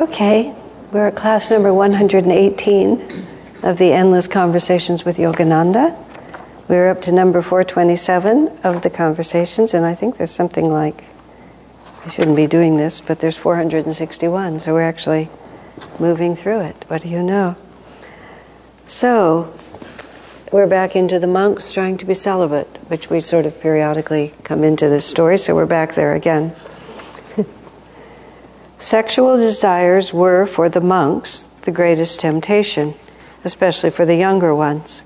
Okay, we're at class number 118 of the Endless Conversations with Yogananda. We're up to number 427 of the conversations, and I think there's something like, I shouldn't be doing this, but there's 461, so we're actually moving through it. What do you know? So, we're back into the monks trying to be celibate, which we sort of periodically come into this story, so we're back there again. Sexual desires were, for the monks, the greatest temptation, especially for the younger ones.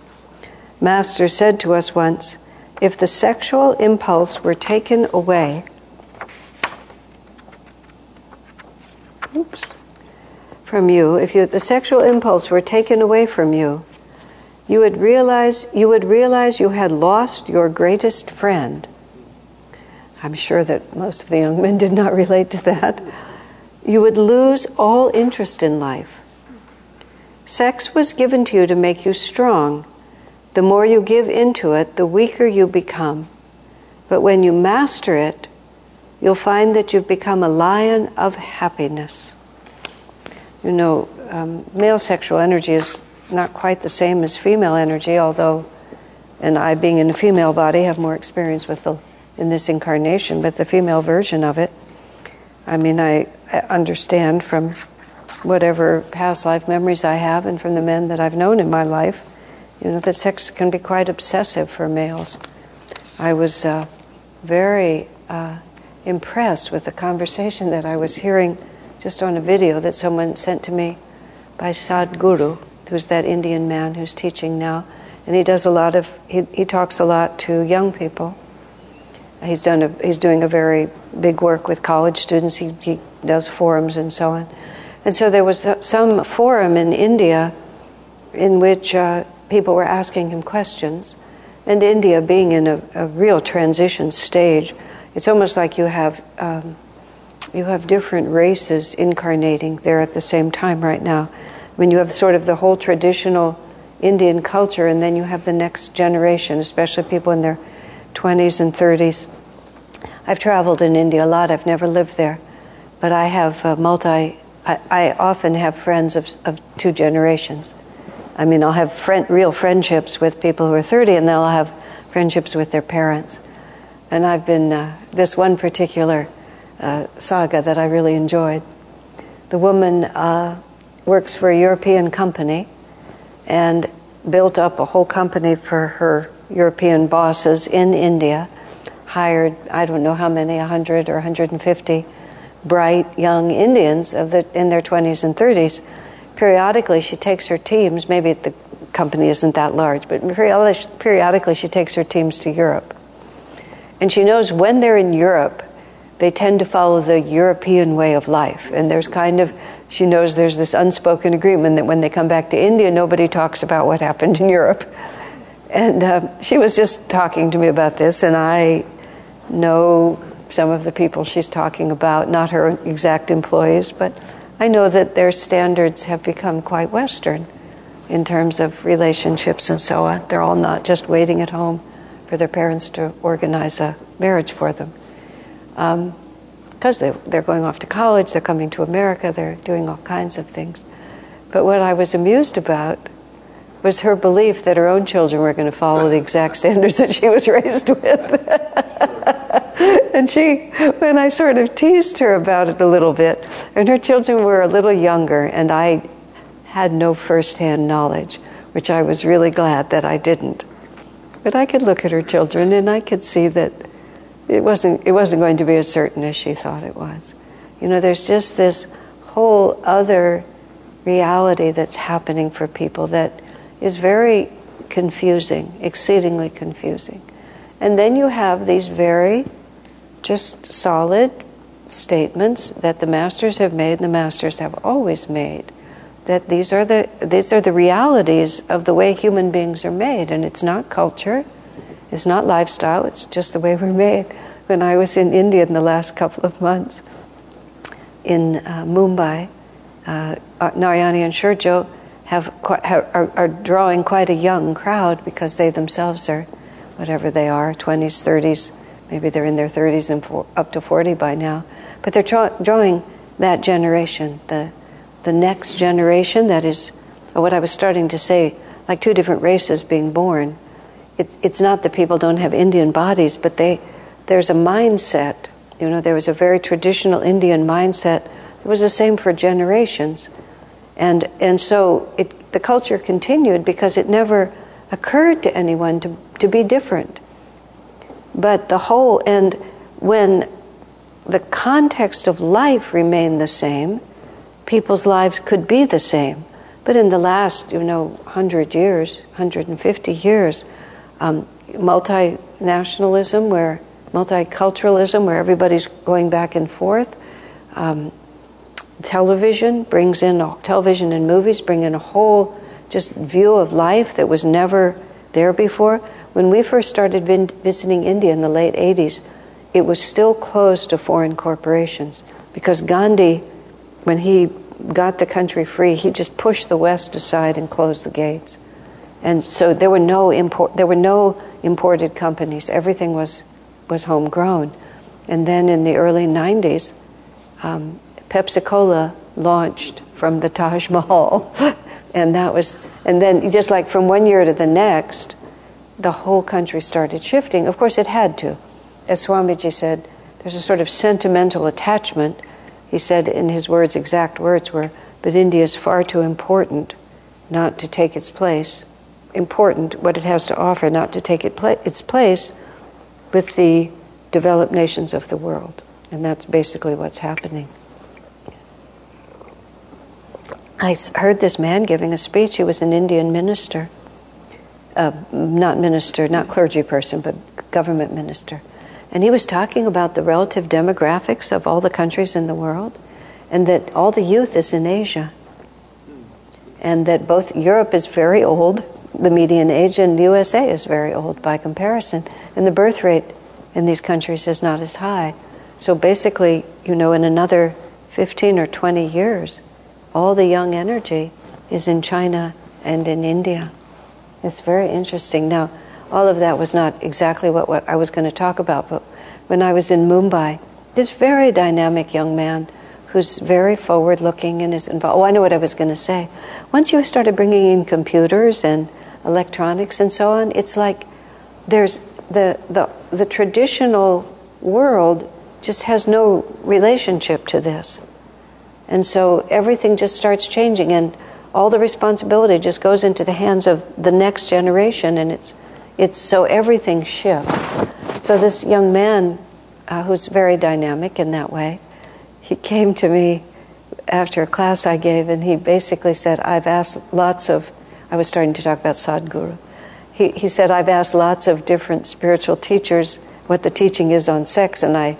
Master said to us once if the sexual impulse were taken away, oops, from you, if you, the sexual impulse were taken away from you, you would realize you would realize you had lost your greatest friend. I'm sure that most of the young men did not relate to that you would lose all interest in life. Sex was given to you to make you strong. The more you give into it, the weaker you become. But when you master it, you'll find that you've become a lion of happiness. You know, um, male sexual energy is not quite the same as female energy, although, and I, being in a female body, have more experience with the in this incarnation, but the female version of it. I mean, I understand from whatever past life memories I have and from the men that I've known in my life, you know, that sex can be quite obsessive for males. I was uh, very uh, impressed with the conversation that I was hearing just on a video that someone sent to me by Sadhguru, who's that Indian man who's teaching now. And he does a lot of, he, he talks a lot to young people. He's, done a, he's doing a very big work with college students. He, he does forums and so on. And so there was some forum in India in which uh, people were asking him questions. And India being in a, a real transition stage, it's almost like you have um, you have different races incarnating there at the same time right now. I mean, you have sort of the whole traditional Indian culture, and then you have the next generation, especially people in their 20s and 30s. I've traveled in India a lot. I've never lived there, but I have multi. I, I, often have friends of, of two generations. I mean, I'll have friend, real friendships with people who are 30, and then I'll have friendships with their parents. And I've been uh, this one particular uh, saga that I really enjoyed. The woman uh, works for a European company and built up a whole company for her European bosses in India hired, I don't know how many, 100 or 150 bright young Indians of the, in their 20s and 30s. Periodically, she takes her teams, maybe the company isn't that large, but periodically she takes her teams to Europe. And she knows when they're in Europe, they tend to follow the European way of life. And there's kind of, she knows there's this unspoken agreement that when they come back to India, nobody talks about what happened in Europe. And uh, she was just talking to me about this, and I know some of the people she's talking about, not her exact employees, but I know that their standards have become quite Western in terms of relationships and so on. They're all not just waiting at home for their parents to organize a marriage for them. Because um, they, they're going off to college, they're coming to America, they're doing all kinds of things. But what I was amused about was her belief that her own children were going to follow the exact standards that she was raised with. and she, when I sort of teased her about it a little bit, and her children were a little younger, and I had no firsthand knowledge, which I was really glad that I didn't. But I could look at her children and I could see that it wasn't, it wasn't going to be as certain as she thought it was. You know, there's just this whole other reality that's happening for people that is very confusing, exceedingly confusing. And then you have these very just solid statements that the masters have made, the masters have always made, that these are the these are the realities of the way human beings are made, and it's not culture, it's not lifestyle, it's just the way we're made. When I was in India in the last couple of months, in uh, Mumbai, uh, Narayani and Shurjo have, are, are, drawing quite a young crowd because they themselves are, whatever they are, 20s, 30s, maybe they're in their 30s and for, up to 40 by now. But they're tra- drawing that generation, the the next generation that is what I was starting to say, like two different races being born. It's, it's not that people don't have Indian bodies, but they, there's a mindset. You know, there was a very traditional Indian mindset. It was the same for generations. And, and so it, the culture continued because it never occurred to anyone to, to be different. But the whole, and when the context of life remained the same, people's lives could be the same. But in the last, you know, 100 years, 150 years, um, multinationalism, where multiculturalism, where everybody's going back and forth, um, television brings in television and movies bring in a whole just view of life that was never there before. When we first started visiting India in the late 80s, it was still closed to foreign corporations because Gandhi, when he got the country free, he just pushed the West aside and closed the gates. And so there were no import, there were no imported companies. Everything was was homegrown. And then in the early 90s, um, Pepsi Cola launched from the Taj Mahal, and that was and then just like from one year to the next, the whole country started shifting. Of course, it had to. As Swamiji said, there's a sort of sentimental attachment he said in his words, exact words were, but India is far too important not to take its place, important what it has to offer, not to take it pla- its place with the developed nations of the world. And that's basically what's happening. I heard this man giving a speech. He was an Indian minister, uh, not minister, not clergy person, but government minister. And he was talking about the relative demographics of all the countries in the world, and that all the youth is in Asia. And that both Europe is very old, the median age, and the USA is very old by comparison. And the birth rate in these countries is not as high. So basically, you know, in another 15 or 20 years, all the young energy is in China and in India. It's very interesting. Now, all of that was not exactly what, what I was going to talk about, but when I was in Mumbai, this very dynamic young man who's very forward looking and is involved. Oh, I know what I was going to say. Once you started bringing in computers and electronics and so on, it's like there's the, the, the traditional world just has no relationship to this. And so everything just starts changing, and all the responsibility just goes into the hands of the next generation, and it's it's so everything shifts. So this young man, uh, who's very dynamic in that way, he came to me after a class I gave, and he basically said, "I've asked lots of." I was starting to talk about Sadhguru. He he said, "I've asked lots of different spiritual teachers what the teaching is on sex, and I."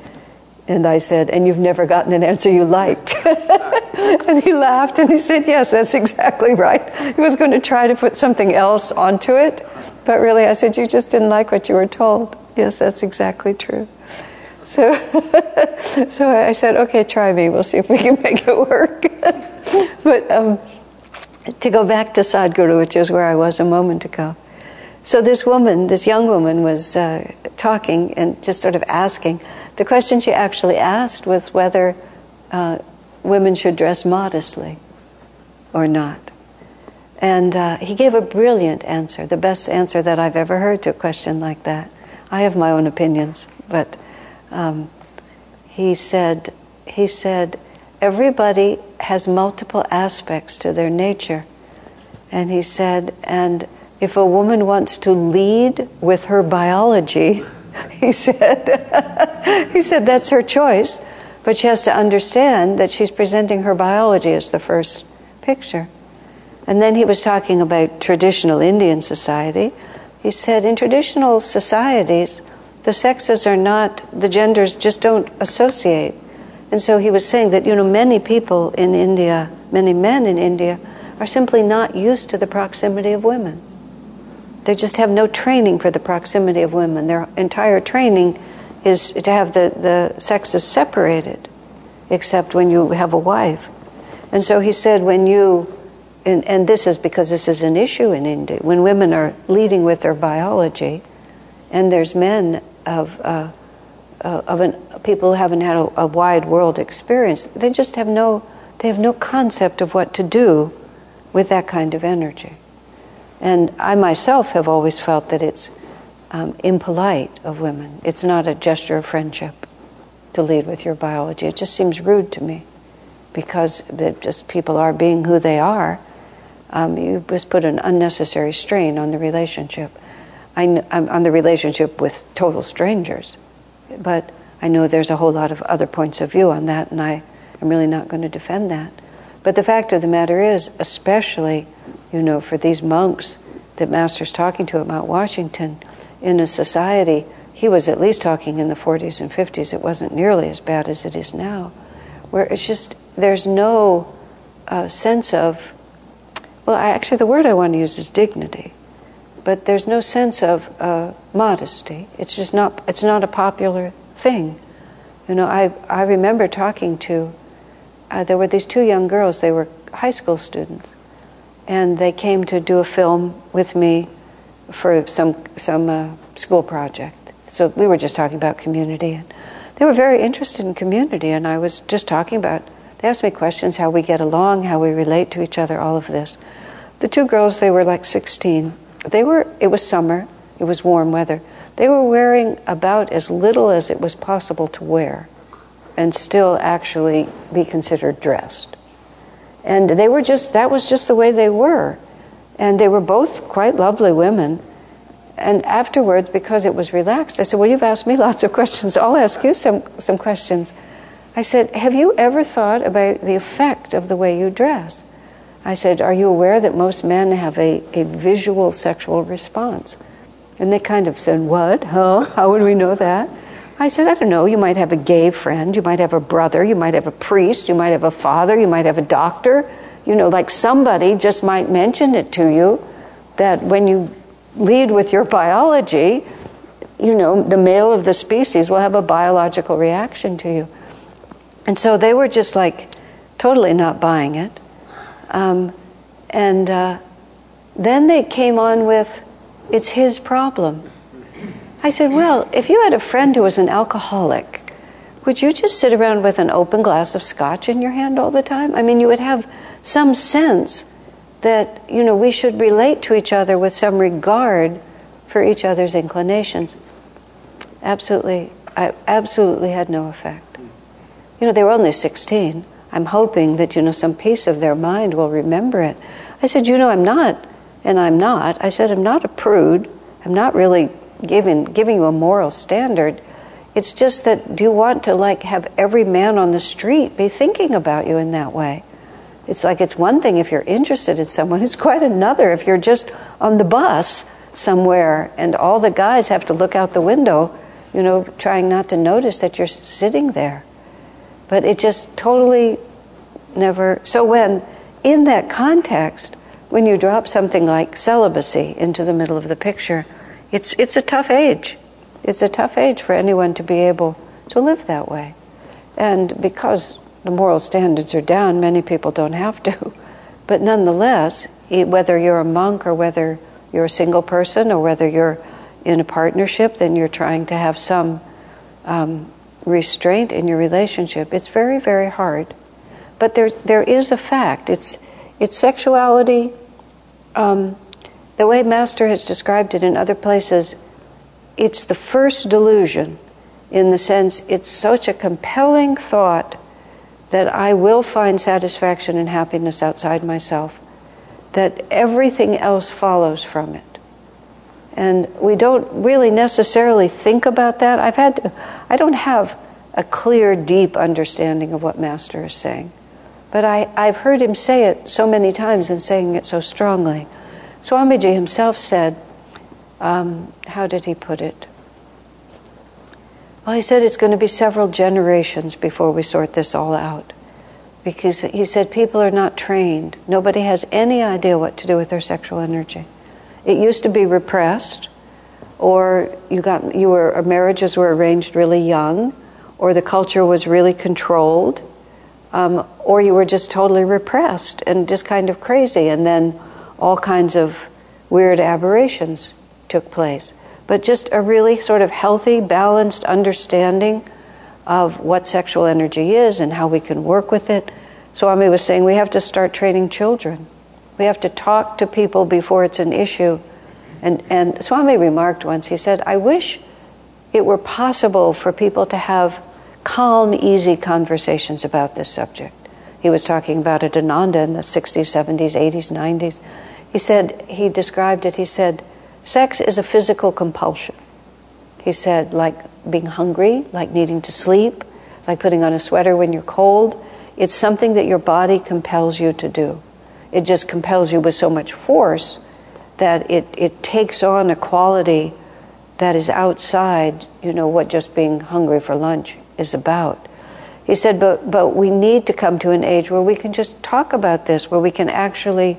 And I said, and you've never gotten an answer you liked. and he laughed and he said, yes, that's exactly right. He was going to try to put something else onto it, but really, I said, You just didn't like what you were told. Yes, that's exactly true. So, so I said, Okay, try me. We'll see if we can make it work. but um, to go back to Sadhguru, which is where I was a moment ago. So, this woman, this young woman, was uh, talking and just sort of asking. The question she actually asked was whether uh, women should dress modestly or not. And uh, he gave a brilliant answer, the best answer that I've ever heard to a question like that. I have my own opinions, but um, he said, he said, everybody has multiple aspects to their nature. And he said, and if a woman wants to lead with her biology, he said, he said that's her choice, but she has to understand that she's presenting her biology as the first picture. And then he was talking about traditional Indian society. He said, in traditional societies, the sexes are not, the genders just don't associate. And so he was saying that, you know, many people in India, many men in India, are simply not used to the proximity of women. They just have no training for the proximity of women. Their entire training is to have the, the sexes separated, except when you have a wife. And so he said, when you and, and this is because this is an issue in India, when women are leading with their biology, and there's men of, uh, uh, of an, people who haven't had a, a, wide world experience, they just have no, they have no concept of what to do with that kind of energy. And I myself have always felt that it's um, impolite of women. It's not a gesture of friendship to lead with your biology. It just seems rude to me because just people are being who they are. Um, you just put an unnecessary strain on the relationship. I, am on the relationship with total strangers, but I know there's a whole lot of other points of view on that, and I am really not going to defend that. But the fact of the matter is, especially, you know, for these monks that Master's talking to at Mount Washington, in a society, he was at least talking in the 40s and 50s, it wasn't nearly as bad as it is now, where it's just, there's no uh, sense of, well, I, actually, the word I want to use is dignity, but there's no sense of uh, modesty. It's just not, it's not a popular thing. You know, I, I remember talking to, uh, there were these two young girls, they were high school students, and they came to do a film with me for some, some uh, school project. So we were just talking about community, and they were very interested in community, and I was just talking about, they asked me questions, how we get along, how we relate to each other, all of this. The two girls, they were like 16. They were, it was summer, it was warm weather. They were wearing about as little as it was possible to wear and still actually be considered dressed. And they were just, that was just the way they were. And they were both quite lovely women. And afterwards, because it was relaxed, I said, Well, you've asked me lots of questions. I'll ask you some, some questions. I said, Have you ever thought about the effect of the way you dress? I said, Are you aware that most men have a, a visual sexual response? And they kind of said, What? Huh? How would we know that? I said, I don't know. You might have a gay friend, you might have a brother, you might have a priest, you might have a father, you might have a doctor. You know, like somebody just might mention it to you that when you lead with your biology, you know, the male of the species will have a biological reaction to you. And so they were just like totally not buying it. Um, and uh, then they came on with, it's his problem. I said, Well, if you had a friend who was an alcoholic, would you just sit around with an open glass of scotch in your hand all the time? I mean, you would have some sense that, you know, we should relate to each other with some regard for each other's inclinations. Absolutely, I absolutely had no effect. You know, they were only 16. I'm hoping that, you know, some piece of their mind will remember it. I said, You know, I'm not and I'm not. I said, I'm not a prude. I'm not really giving, giving you a moral standard. It's just that do you want to like have every man on the street be thinking about you in that way? It's like it's one thing if you're interested in someone, it's quite another if you're just on the bus somewhere and all the guys have to look out the window, you know, trying not to notice that you're sitting there. But it just totally never. So when in that context, when you drop something like celibacy into the middle of the picture, it's, it's a tough age. It's a tough age for anyone to be able to live that way. And because the moral standards are down, many people don't have to. But nonetheless, whether you're a monk or whether you're a single person or whether you're in a partnership, then you're trying to have some um, restraint in your relationship. It's very, very hard. But there, there is a fact. It's, it's sexuality um, the way Master has described it in other places, it's the first delusion in the sense it's such a compelling thought that I will find satisfaction and happiness outside myself, that everything else follows from it. And we don't really necessarily think about that. I've had to, I don't have a clear, deep understanding of what Master is saying. But I, I've heard him say it so many times and saying it so strongly. Swamiji himself said, um, how did he put it? Well, he said it's going to be several generations before we sort this all out. Because he said people are not trained. Nobody has any idea what to do with their sexual energy. It used to be repressed, or you got you were marriages were arranged really young, or the culture was really controlled, um, or you were just totally repressed and just kind of crazy, and then all kinds of weird aberrations took place. But just a really sort of healthy, balanced understanding of what sexual energy is and how we can work with it. Swami was saying we have to start training children. We have to talk to people before it's an issue. And, and Swami remarked once, he said, I wish it were possible for people to have calm, easy conversations about this subject. He was talking about it Ananda in the 60s, 70s, 80s, 90s. He said, he described it, he said, sex is a physical compulsion. He said, like being hungry, like needing to sleep, like putting on a sweater when you're cold. It's something that your body compels you to do. It just compels you with so much force that it, it takes on a quality that is outside, you know, what just being hungry for lunch is about. He said, but, but we need to come to an age where we can just talk about this, where we can actually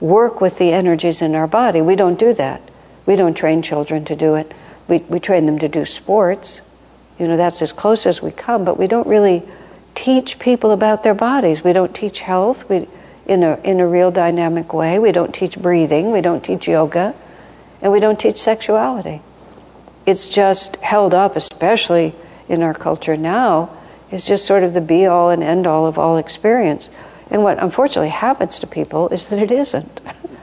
work with the energies in our body. We don't do that. We don't train children to do it. We, we train them to do sports. You know, that's as close as we come, but we don't really teach people about their bodies. We don't teach health we, in, a, in a real dynamic way. We don't teach breathing. We don't teach yoga. And we don't teach sexuality. It's just held up, especially in our culture now, is just sort of the be all and end all of all experience. And what unfortunately happens to people is that it isn't.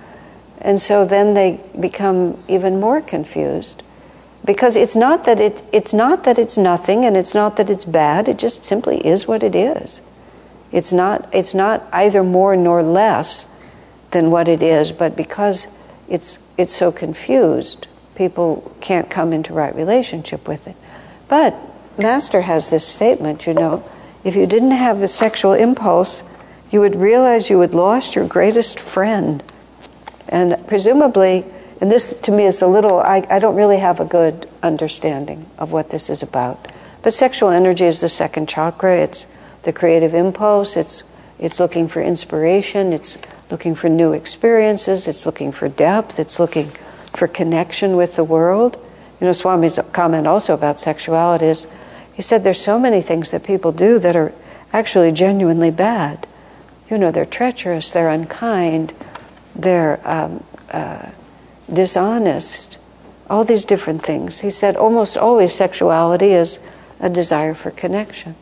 and so then they become even more confused. Because it's not that it, it's not that it's nothing and it's not that it's bad it just simply is what it is. It's not it's not either more nor less than what it is but because it's it's so confused people can't come into right relationship with it. But master has this statement you know if you didn't have a sexual impulse you would realize you had lost your greatest friend and presumably and this to me is a little, I, I don't really have a good understanding of what this is about. But sexual energy is the second chakra. It's the creative impulse. It's, it's looking for inspiration. It's looking for new experiences. It's looking for depth. It's looking for connection with the world. You know, Swami's comment also about sexuality is he said there's so many things that people do that are actually genuinely bad. You know, they're treacherous, they're unkind, they're um, uh, dishonest, all these different things. He said almost always sexuality is a desire for connection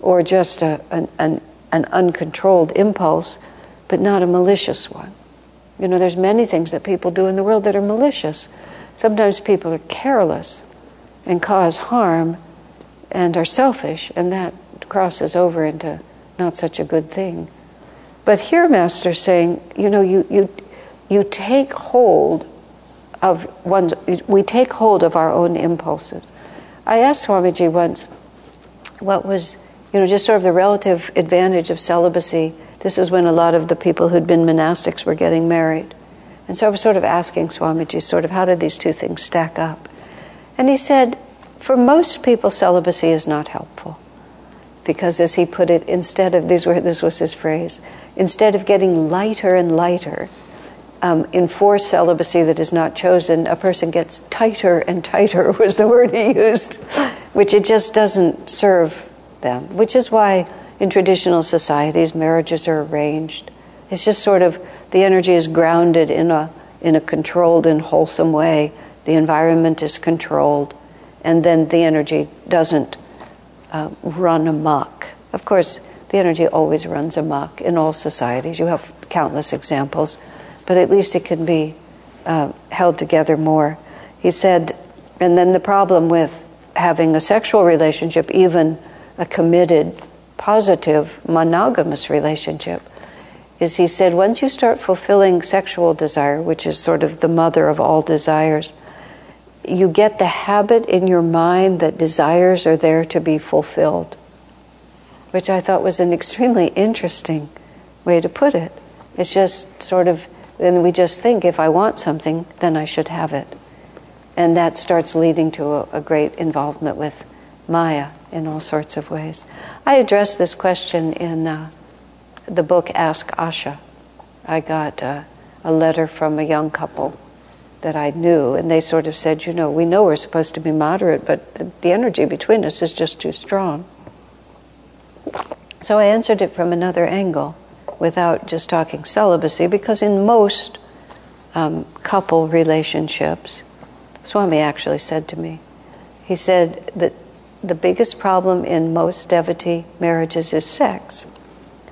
or just a, an, an, an uncontrolled impulse, but not a malicious one. You know, there's many things that people do in the world that are malicious. Sometimes people are careless and cause harm and are selfish, and that crosses over into not such a good thing. But here, Master's saying, you know, you, you, you take hold of one's, we take hold of our own impulses. I asked Swamiji once what was, you know, just sort of the relative advantage of celibacy. This was when a lot of the people who'd been monastics were getting married. And so I was sort of asking Swamiji, sort of, how did these two things stack up? And he said, for most people, celibacy is not helpful. Because as he put it, instead of, these were, this was his phrase, instead of getting lighter and lighter, um, enforce celibacy that is not chosen, a person gets tighter and tighter, was the word he used, which it just doesn't serve them. Which is why in traditional societies marriages are arranged. It's just sort of the energy is grounded in a, in a controlled and wholesome way. The environment is controlled, and then the energy doesn't uh, run amok. Of course, the energy always runs amok in all societies. You have countless examples but at least it can be uh, held together more. He said, and then the problem with having a sexual relationship, even a committed, positive, monogamous relationship, is he said, once you start fulfilling sexual desire, which is sort of the mother of all desires, you get the habit in your mind that desires are there to be fulfilled, which I thought was an extremely interesting way to put it. It's just sort of then we just think if I want something, then I should have it. And that starts leading to a, a great involvement with Maya in all sorts of ways. I addressed this question in uh, the book Ask Asha. I got uh, a letter from a young couple that I knew, and they sort of said, You know, we know we're supposed to be moderate, but the energy between us is just too strong. So I answered it from another angle without just talking celibacy, because in most um, couple relationships, Swami actually said to me, he said that the biggest problem in most devotee marriages is sex.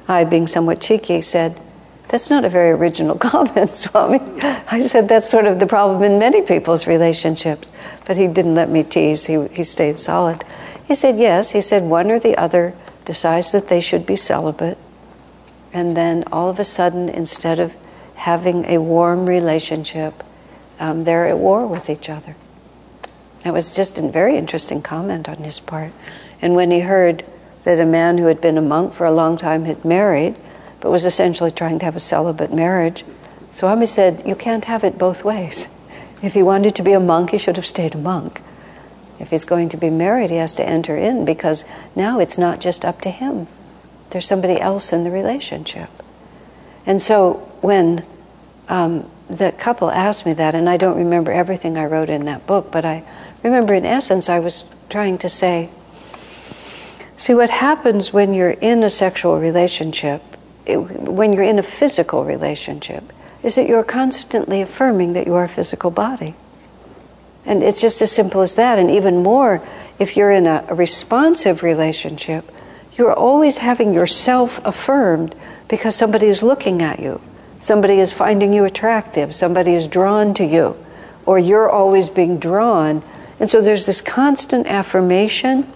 I, being somewhat cheeky, said, That's not a very original comment, Swami. I said, That's sort of the problem in many people's relationships. But he didn't let me tease, he, he stayed solid. He said, Yes. He said, One or the other decides that they should be celibate. And then all of a sudden, instead of having a warm relationship, um, they're at war with each other. It was just a very interesting comment on his part. And when he heard that a man who had been a monk for a long time had married, but was essentially trying to have a celibate marriage, Swami said, You can't have it both ways. If he wanted to be a monk, he should have stayed a monk. If he's going to be married, he has to enter in because now it's not just up to him. There's somebody else in the relationship. And so when um, the couple asked me that, and I don't remember everything I wrote in that book, but I remember in essence I was trying to say, see what happens when you're in a sexual relationship, when you're in a physical relationship, is that you're constantly affirming that you are a physical body. And it's just as simple as that. And even more, if you're in a, a responsive relationship, you're always having yourself affirmed because somebody is looking at you, somebody is finding you attractive, somebody is drawn to you, or you're always being drawn. And so there's this constant affirmation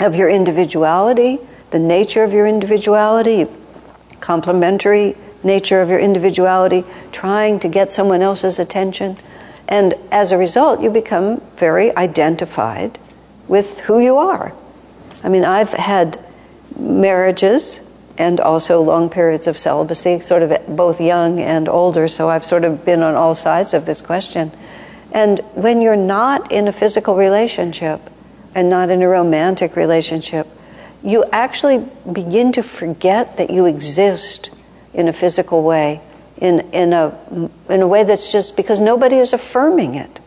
of your individuality, the nature of your individuality, complementary nature of your individuality, trying to get someone else's attention. And as a result, you become very identified with who you are. I mean, I've had marriages and also long periods of celibacy, sort of both young and older, so I've sort of been on all sides of this question. And when you're not in a physical relationship and not in a romantic relationship, you actually begin to forget that you exist in a physical way, in, in, a, in a way that's just because nobody is affirming it.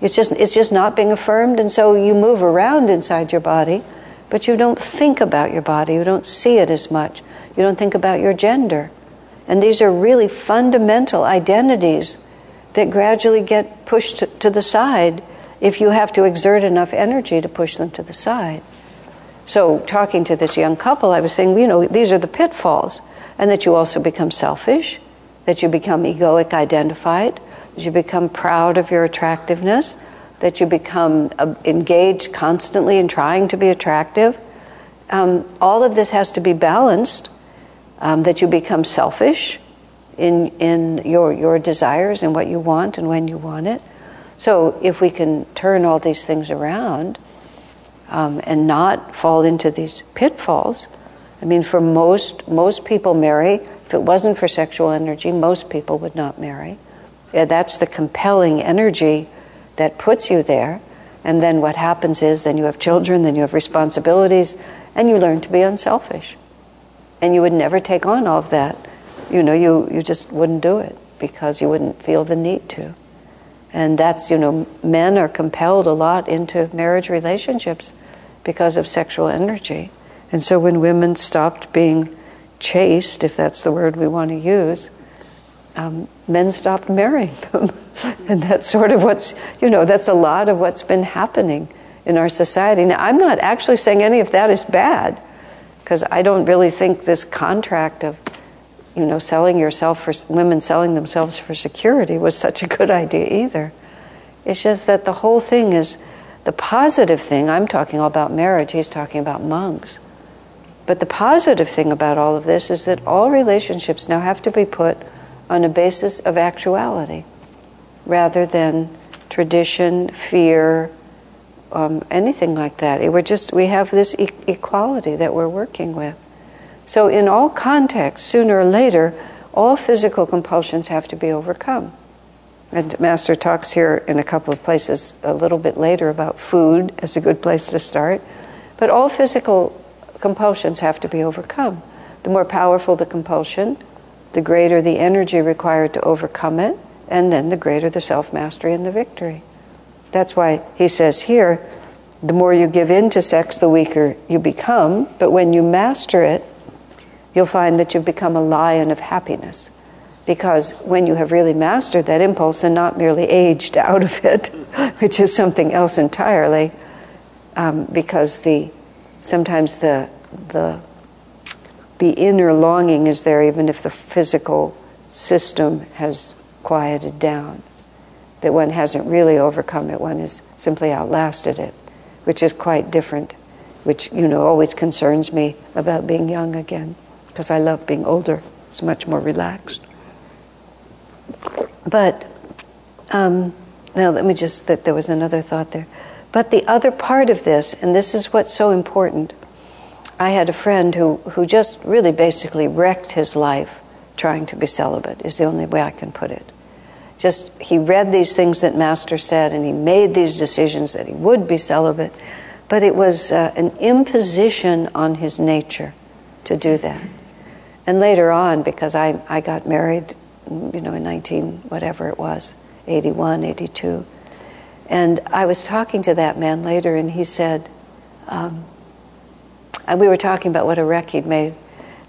It's just, it's just not being affirmed, and so you move around inside your body but you don't think about your body, you don't see it as much, you don't think about your gender. And these are really fundamental identities that gradually get pushed to the side if you have to exert enough energy to push them to the side. So, talking to this young couple, I was saying, you know, these are the pitfalls, and that you also become selfish, that you become egoic identified, that you become proud of your attractiveness, that you become uh, engaged constantly in trying to be attractive. Um, all of this has to be balanced, um, that you become selfish in, in your, your desires and what you want and when you want it. So, if we can turn all these things around um, and not fall into these pitfalls, I mean, for most, most people marry, if it wasn't for sexual energy, most people would not marry. Yeah, that's the compelling energy that puts you there. And then what happens is then you have children, then you have responsibilities, and you learn to be unselfish. And you would never take on all of that. You know, you, you just wouldn't do it because you wouldn't feel the need to. And that's, you know, men are compelled a lot into marriage relationships because of sexual energy. And so when women stopped being chaste, if that's the word we want to use, um, men stopped marrying them. and that's sort of what's, you know, that's a lot of what's been happening in our society. Now, I'm not actually saying any of that is bad, because I don't really think this contract of, you know, selling yourself for women selling themselves for security was such a good idea either. It's just that the whole thing is the positive thing. I'm talking all about marriage, he's talking about monks. But the positive thing about all of this is that all relationships now have to be put on a basis of actuality rather than tradition, fear, um, anything like that. We're just we have this e- equality that we're working with. So in all contexts, sooner or later, all physical compulsions have to be overcome. And Master talks here in a couple of places a little bit later about food as a good place to start. But all physical compulsions have to be overcome. The more powerful the compulsion, the greater the energy required to overcome it, and then the greater the self mastery and the victory. That's why he says here the more you give in to sex, the weaker you become, but when you master it, you'll find that you've become a lion of happiness. Because when you have really mastered that impulse and not merely aged out of it, which is something else entirely, um, because the sometimes the the the inner longing is there even if the physical system has quieted down. That one hasn't really overcome it, one has simply outlasted it, which is quite different, which, you know, always concerns me about being young again, because I love being older. It's much more relaxed. But, um, now let me just, that there was another thought there. But the other part of this, and this is what's so important, I had a friend who, who just really basically wrecked his life trying to be celibate, is the only way I can put it. Just, he read these things that Master said and he made these decisions that he would be celibate, but it was uh, an imposition on his nature to do that. And later on, because I, I got married, you know, in 19, whatever it was, 81, 82, and I was talking to that man later, and he said, um, we were talking about what a wreck he'd made.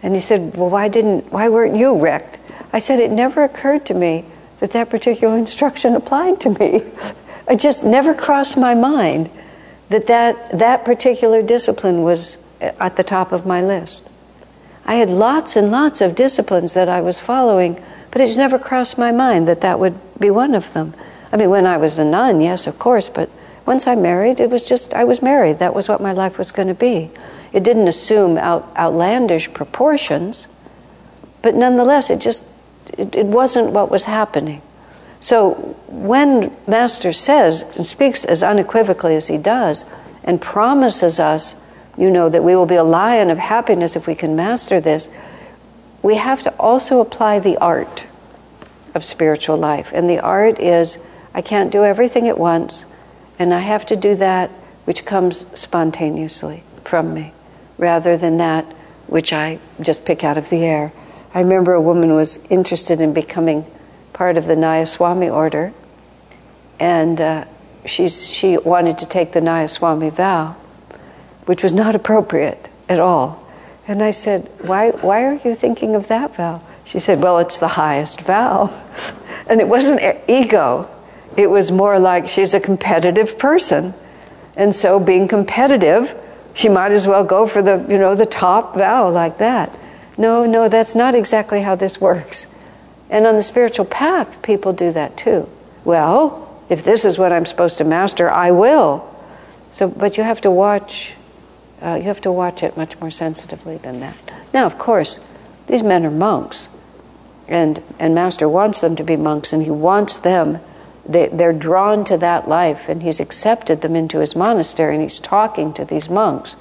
And he said, Well, why didn't, why weren't you wrecked? I said, It never occurred to me that that particular instruction applied to me. it just never crossed my mind that, that that particular discipline was at the top of my list. I had lots and lots of disciplines that I was following, but it never crossed my mind that that would be one of them. I mean, when I was a nun, yes, of course, but once I married, it was just, I was married. That was what my life was going to be. It didn't assume out, outlandish proportions, but nonetheless, it just, it, it wasn't what was happening. So when Master says and speaks as unequivocally as he does and promises us, you know, that we will be a lion of happiness if we can master this, we have to also apply the art of spiritual life. And the art is I can't do everything at once, and I have to do that which comes spontaneously from me, rather than that which I just pick out of the air. I remember a woman was interested in becoming part of the Nayaswami order, and uh, she's, she wanted to take the Nayaswami vow, which was not appropriate at all. And I said, why, why are you thinking of that vow? She said, Well, it's the highest vow. and it wasn't ego, it was more like she's a competitive person. And so, being competitive, she might as well go for the, you know, the top vow like that. No, no, that's not exactly how this works. And on the spiritual path, people do that too. Well, if this is what I'm supposed to master, I will. So, but you have to watch. Uh, you have to watch it much more sensitively than that. Now, of course, these men are monks and and master wants them to be monks and he wants them they, they're drawn to that life and he's accepted them into his monastery and he's talking to these monks.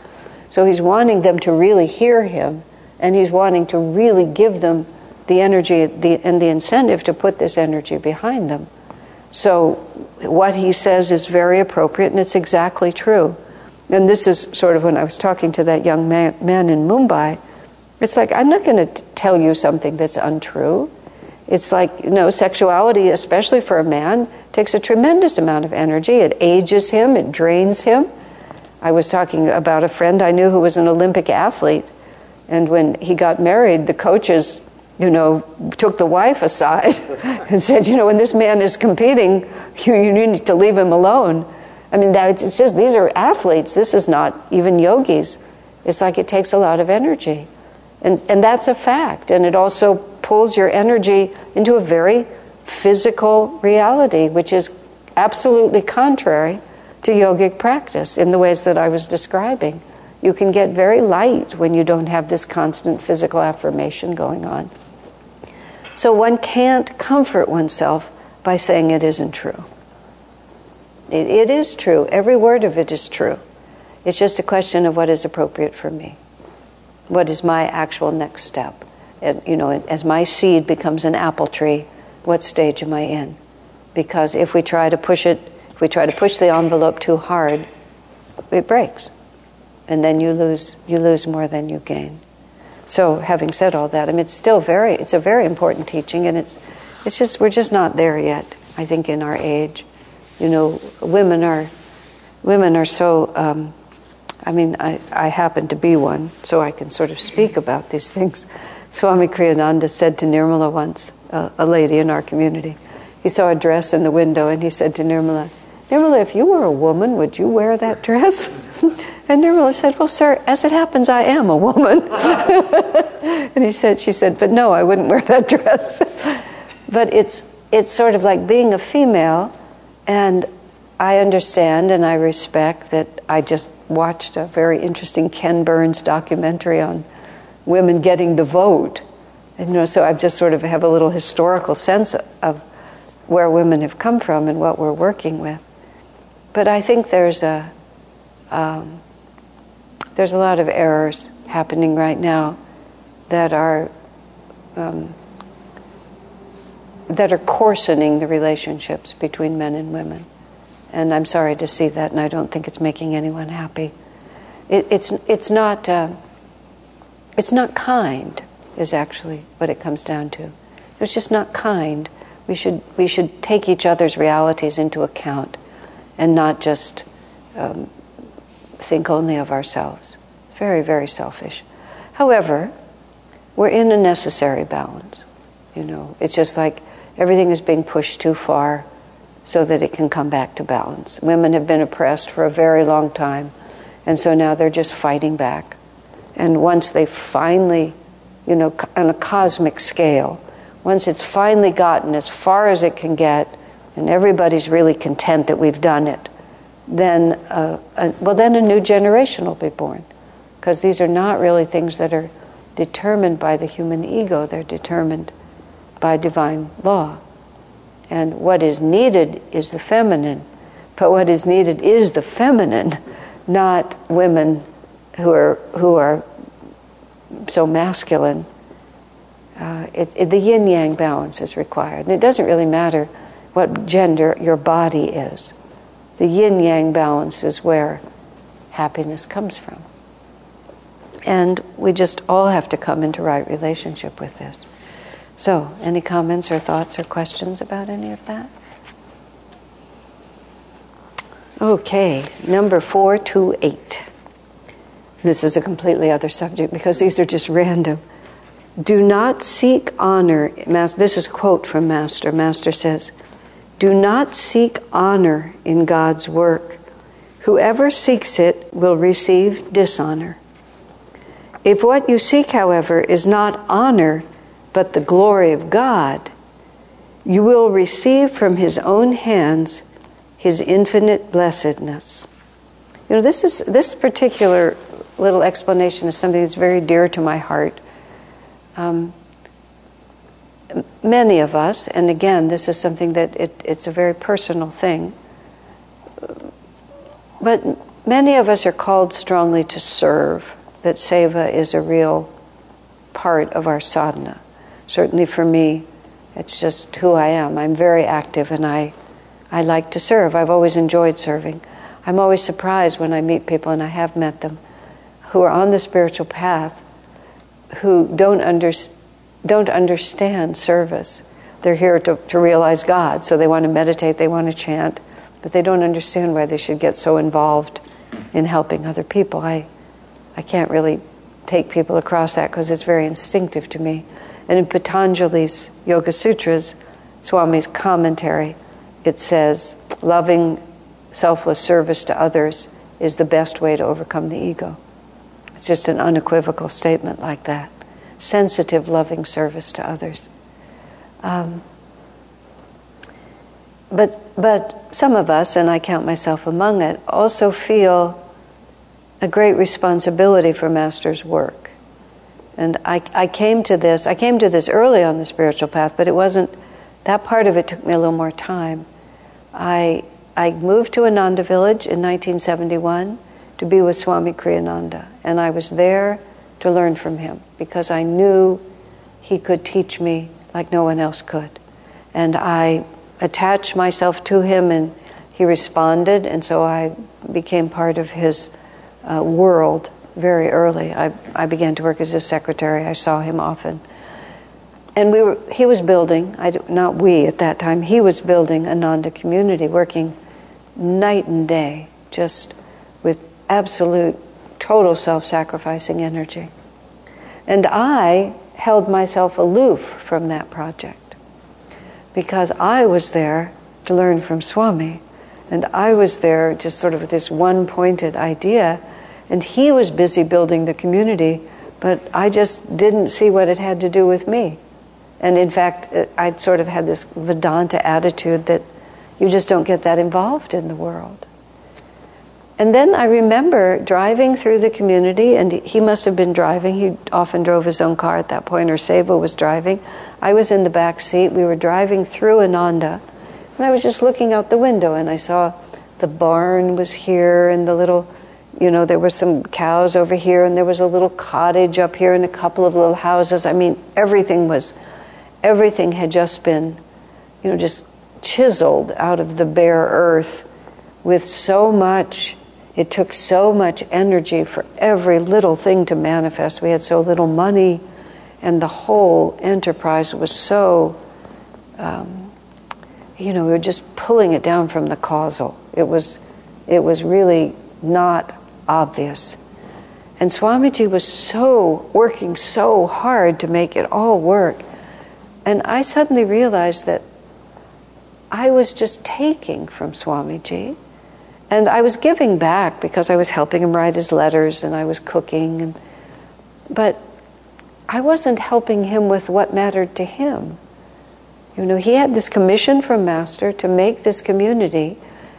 So he's wanting them to really hear him and he's wanting to really give them the energy the, and the incentive to put this energy behind them. So what he says is very appropriate and it's exactly true and this is sort of when i was talking to that young man, man in mumbai it's like, I'm not going to tell you something that's untrue. It's like, you know, sexuality, especially for a man, takes a tremendous amount of energy. It ages him, it drains him. I was talking about a friend I knew who was an Olympic athlete, and when he got married, the coaches, you know, took the wife aside and said, you know, when this man is competing, you, you need to leave him alone. I mean, that, it's just, these are athletes. This is not even yogis. It's like it takes a lot of energy. And, and that's a fact. And it also pulls your energy into a very physical reality, which is absolutely contrary to yogic practice in the ways that I was describing. You can get very light when you don't have this constant physical affirmation going on. So one can't comfort oneself by saying it isn't true. It, it is true. Every word of it is true. It's just a question of what is appropriate for me what is my actual next step? You know, as my seed becomes an apple tree, what stage am I in? Because if we try to push it, if we try to push the envelope too hard, it breaks, and then you lose you lose more than you gain. So, having said all that, I mean, it's still very it's a very important teaching, and it's it's just we're just not there yet. I think in our age, you know, women are women are so um, I mean, I, I happen to be one, so I can sort of speak about these things. Swami Kriyananda said to Nirmala once, a lady in our community, he saw a dress in the window and he said to Nirmala, Nirmala, if you were a woman, would you wear that dress? and Nirmala said, Well, sir, as it happens, I am a woman. and he said, she said, but no, I wouldn't wear that dress. but it's, it's sort of like being a female, and I understand and I respect that I just watched a very interesting Ken Burns documentary on women getting the vote. And, you know, so I just sort of have a little historical sense of where women have come from and what we're working with. But I think there's a um, there's a lot of errors happening right now that are um, that are coarsening the relationships between men and women. And I'm sorry to see that, and I don't think it's making anyone happy. It, it's, it's, not, uh, it's not kind, is actually what it comes down to. It's just not kind. We should, we should take each other's realities into account and not just um, think only of ourselves. Very, very selfish. However, we're in a necessary balance. You know, it's just like everything is being pushed too far so that it can come back to balance. Women have been oppressed for a very long time, and so now they're just fighting back. And once they finally, you know, on a cosmic scale, once it's finally gotten as far as it can get, and everybody's really content that we've done it, then, uh, well, then a new generation will be born. Because these are not really things that are determined by the human ego, they're determined by divine law. And what is needed is the feminine. But what is needed is the feminine, not women who are, who are so masculine. Uh, it, it, the yin yang balance is required. And it doesn't really matter what gender your body is. The yin yang balance is where happiness comes from. And we just all have to come into right relationship with this. So, any comments or thoughts or questions about any of that? Okay, number 428. This is a completely other subject because these are just random. Do not seek honor. This is quote from Master. Master says, Do not seek honor in God's work. Whoever seeks it will receive dishonor. If what you seek, however, is not honor, but the glory of God, you will receive from His own hands His infinite blessedness. You know, this is this particular little explanation is something that's very dear to my heart. Um, many of us, and again, this is something that it, it's a very personal thing, but many of us are called strongly to serve, that seva is a real part of our sadhana certainly for me, it's just who I am. I'm very active and I, I like to serve. I've always enjoyed serving. I'm always surprised when I meet people, and I have met them, who are on the spiritual path who don't, under, don't understand service. They're here to, to realize God, so they want to meditate, they want to chant, but they don't understand why they should get so involved in helping other people. I, I can't really take people across that because it's very instinctive to me. And in Patanjali's Yoga Sutras, Swami's commentary, it says, loving selfless service to others is the best way to overcome the ego. It's just an unequivocal statement like that. Sensitive, loving service to others. Um, but, but some of us, and I count myself among it, also feel a great responsibility for Master's work. And I, I came to this, I came to this early on the spiritual path, but it wasn't, that part of it took me a little more time. I, I moved to Ananda Village in 1971 to be with Swami Kriyananda, and I was there to learn from him because I knew he could teach me like no one else could. And I attached myself to him, and he responded, and so I became part of his uh, world very early. I, I began to work as his secretary. I saw him often. And we were, he was building, I, not we at that time, he was building Ananda community, working night and day, just with absolute, total self sacrificing energy. And I held myself aloof from that project because I was there to learn from Swami. And I was there just sort of with this one pointed idea and he was busy building the community But I just didn't see what it had to do with me. And in fact, uh, I'd sort of had this Vedanta attitude that you just don't get that involved in the world. And then I remember driving through the community, and he must have been driving. He often drove his own car at that point, or Seva was driving. I was in the back seat. We were driving through Ananda, and I was just looking out the window, and I saw the barn was here, and the little, you know, there were some cows over here, and there was a little cottage up here, and a couple of little houses. I mean, everything was, everything had just been, you know, just chiseled out of the bare earth with so much it took so much energy for every little thing to manifest. We had so little money, and the whole enterprise was so, um, you know, we were just pulling it down from the causal. It was, it was really not obvious. And Swamiji was so, working so hard to make it all work. And I suddenly realized that I was just taking from Swamiji and I was giving back because I was helping him write his letters and I was cooking. And, but I wasn't helping him with what mattered to him. You know, he had this commission from Master to make this community,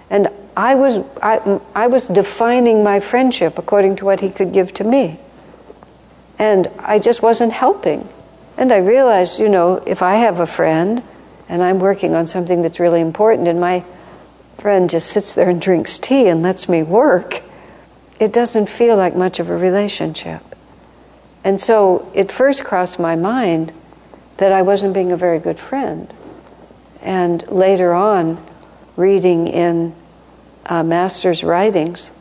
and I was, I, I was defining my friendship according to what he could give to me. And I just wasn't helping. And I realized, you know, if I have a friend and I'm working on something that's really important, and my friend just sits there and drinks tea and lets me work, it doesn't feel like much of a relationship. And so it first crossed my mind that I wasn't being a very good friend. And later on, reading in uh, Master's writings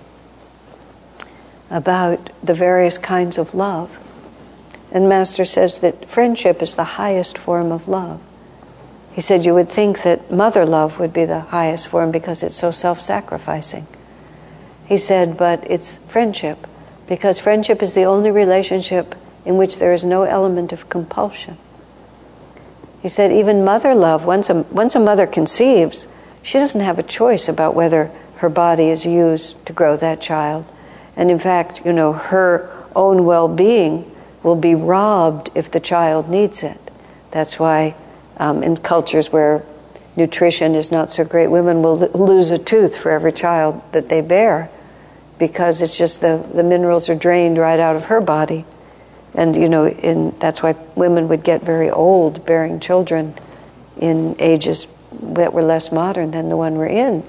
about the various kinds of love, and Master says that friendship is the highest form of love. He said you would think that mother love would be the highest form because it's so self sacrificing. He said, but it's friendship because friendship is the only relationship in which there is no element of compulsion. He said, even mother love, once a, once a mother conceives, she doesn't have a choice about whether her body is used to grow that child. And in fact, you know, her own well being will be robbed if the child needs it. That's why um, in cultures where nutrition is not so great, women will lose a tooth for every child that they bear because it's just the, the minerals are drained right out of her body. And, you know, in, that's why women would get very old bearing children in ages that were less modern than the one we're in.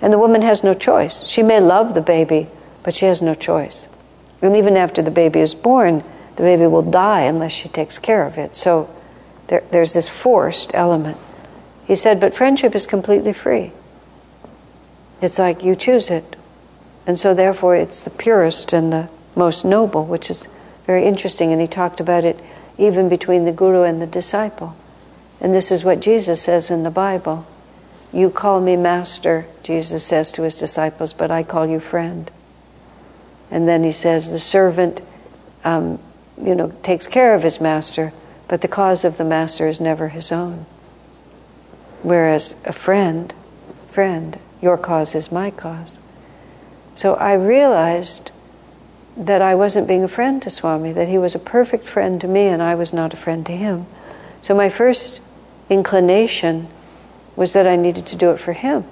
And the woman has no choice. She may love the baby, but she has no choice. And even after the baby is born, the baby will die unless she takes care of it. So there, there's this forced element. He said, but friendship is completely free. It's like you choose it. And so, therefore, it's the purest and the most noble, which is very interesting. And he talked about it even between the guru and the disciple. And this is what Jesus says in the Bible You call me master, Jesus says to his disciples, but I call you friend. And then he says, The servant, um, you know, takes care of his master but the cause of the master is never his own. Whereas a friend, friend, your cause is my cause. So I realized that I wasn't being a friend to Swami, that he was a perfect friend to me and I was not a friend to him. So my first inclination was that I needed to do it for him.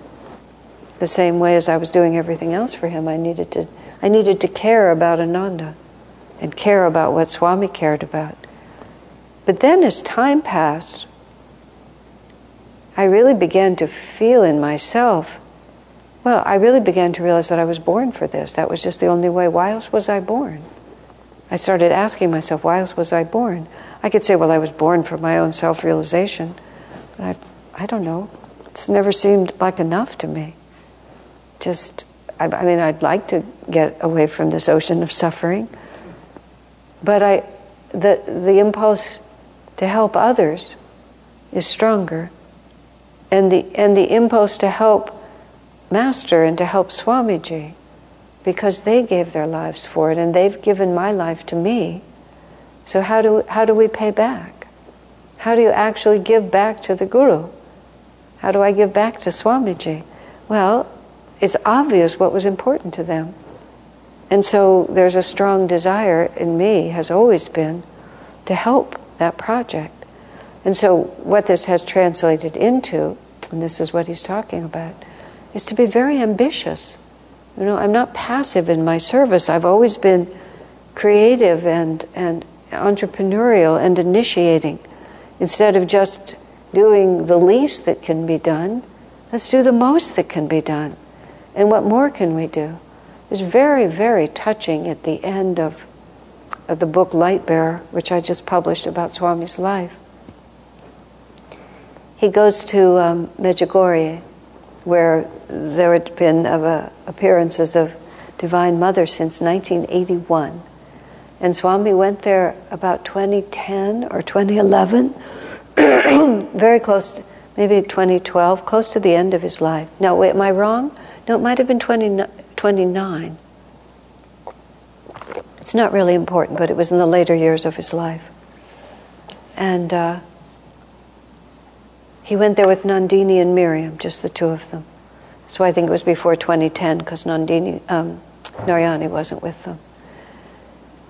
The same way as I was doing everything else for him, I needed to I needed to care about Ananda and care about what Swami cared about. But then as time passed, I really began to feel in myself, well, I really began to realize that I was born for this. That was just the only way. Why else was I born? I started asking myself, why else was I born? I could say, well, I was born for my own self realization. But I, I don't know. It's never seemed like enough to me. Just, I, I mean, I'd like to get away from this ocean of suffering. But I, the, the impulse to help others is stronger. And the, and the impulse to help Master and to help Swamiji, because they gave their lives for it and they've given my life to me. So, how do, how do we pay back? How do you actually give back to the Guru? How do I give back to Swamiji? Well, it's obvious what was important to them. And so there's a strong desire in me, has always been, to help that project. And so what this has translated into, and this is what he's talking about, is to be very ambitious. You know, I'm not passive in my service. I've always been creative and, and entrepreneurial and initiating. Instead of just doing the least that can be done, let's do the most that can be done. And what more can we do? It's very, very touching at the end of, of the book Light Bearer, which I just published about Swami's life. He goes to um, Medjugorje, where there had been uh, appearances of Divine Mother since 1981. And Swami went there about 2010 or 2011, very close, to, maybe 2012, close to the end of his life. No, wait, am I wrong? No, it might have been 20, 29. It's not really important, but it was in the later years of his life. And uh, he went there with Nandini and Miriam, just the two of them. So I think it was before 2010 because Nandini, um, Narayani wasn't with them.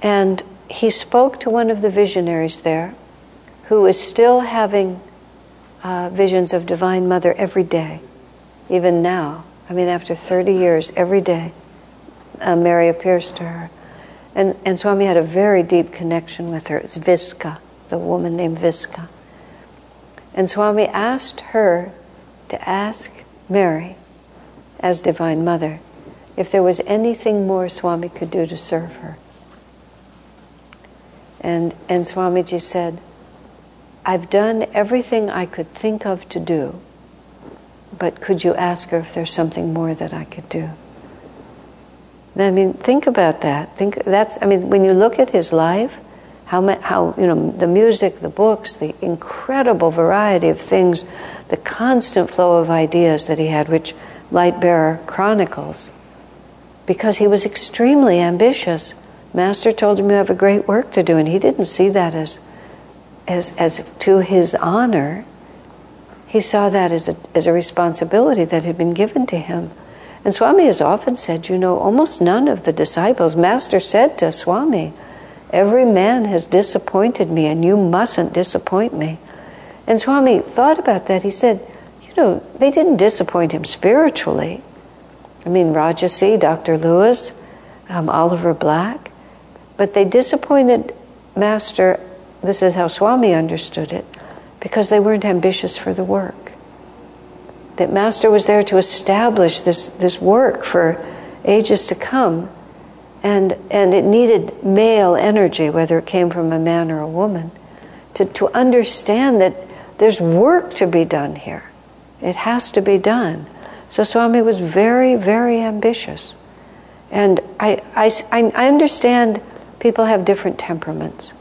And he spoke to one of the visionaries there who is still having uh, visions of Divine Mother every day, even now. I mean, after 30 years, every day, uh, Mary appears to her. And, and Swami had a very deep connection with her. It's Vicka, the woman named Vicka. And Swami asked her to ask Mary, as Divine Mother, if there was anything more Swami could do to serve her. And, and Swamiji said, I've done everything I could think of to do, but could you ask her if there's something more that I could do? I mean, think about that. Think that's. I mean, when you look at his life, how how you know the music, the books, the incredible variety of things, the constant flow of ideas that he had, which Light Bearer chronicles, because he was extremely ambitious Master told him you have a great work to do, and he didn't see that as, as, as to his honor. He saw that as a, as a responsibility that had been given to him. And Swami has often said, you know, almost none of the disciples, Master said to Swami, every man has disappointed me, and you mustn't disappoint me. And Swami thought about that. He said, you know, they didn't disappoint him spiritually. I mean, Rajarsi, Dr. Lewis, um, Oliver Black, but they disappointed Master, this is how Swami understood it, because they weren't ambitious for the work. That Master was there to establish this, this work for ages to come, and, and it needed male energy, whether it came from a man or a woman, to, to understand that there's work to be done here. It has to be done. So Swami was very, very ambitious. And I, I, I understand people have different temperaments.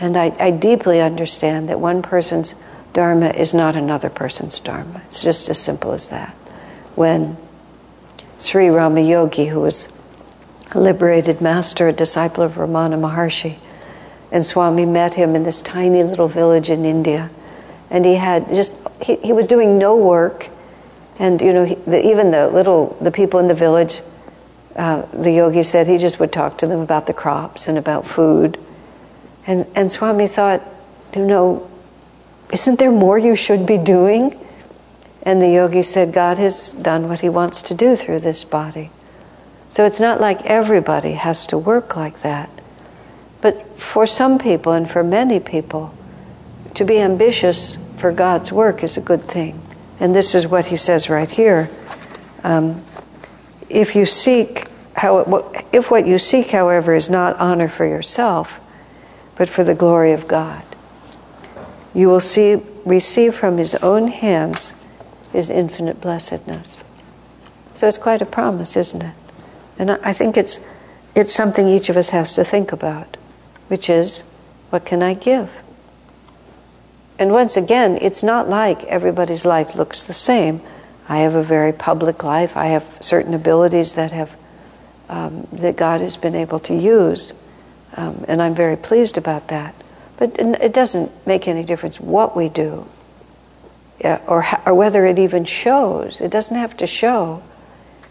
And I, I deeply understand that one person's dharma is not another person's dharma. It's just as simple as that. When Sri Ramayogi, who was a liberated master, a disciple of Ramana Maharshi, and Swami met him in this tiny little village in India. And he had just, he, he was doing no work. And, you know, he, the, even the little, the people in the village uh, the yogi said he just would talk to them about the crops and about food. And, and Swami thought, you know, isn't there more you should be doing? And the yogi said, God has done what he wants to do through this body. So it's not like everybody has to work like that. But for some people and for many people, to be ambitious for God's work is a good thing. And this is what he says right here. Um, if you seek, how, if what you seek, however, is not honor for yourself, but for the glory of God, you will see, receive from His own hands His infinite blessedness. So it's quite a promise, isn't it? And I think it's, it's something each of us has to think about, which is, what can I give? And once again, it's not like everybody's life looks the same. I have a very public life. I have certain abilities that have um, that God has been able to use, um, and I'm very pleased about that. But it doesn't make any difference what we do, or or whether it even shows. It doesn't have to show.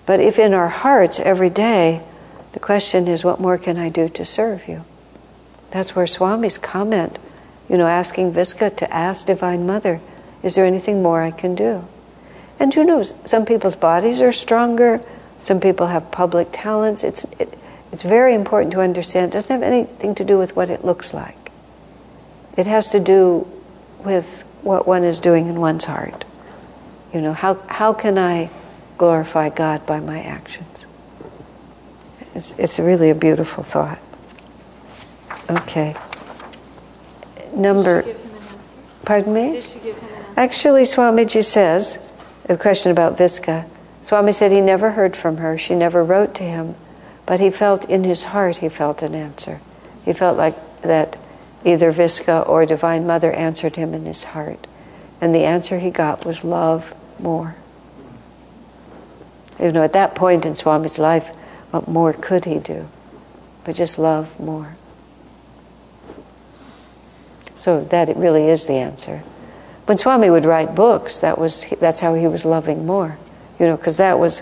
But if in our hearts every day The question is, what more can I do to serve you? That's where Swami's comment, you know, asking Vicka to ask Divine Mother, is there anything more I can do? And who knows, some people's bodies are stronger, some people have public talents. It's, it, it's very important to understand it doesn't have anything to do with what it looks like. It has to do with what one is doing in one's heart. You know, how, how can I glorify God by my actions? It's, it's really a beautiful thought. Okay. Number. Pardon me? Actually, Swamiji says, the question about Vicka, Swami said he never heard from her, she never wrote to him, but he felt in his heart, he felt an answer. He felt like that either Vicka or Divine Mother answered him in his heart. And the answer he got was love more. You know, at that point in Swami's life, what more could he do? But just love more. So that it really is the answer. When Swami would write books, that was that's how he was loving more, you know, because that was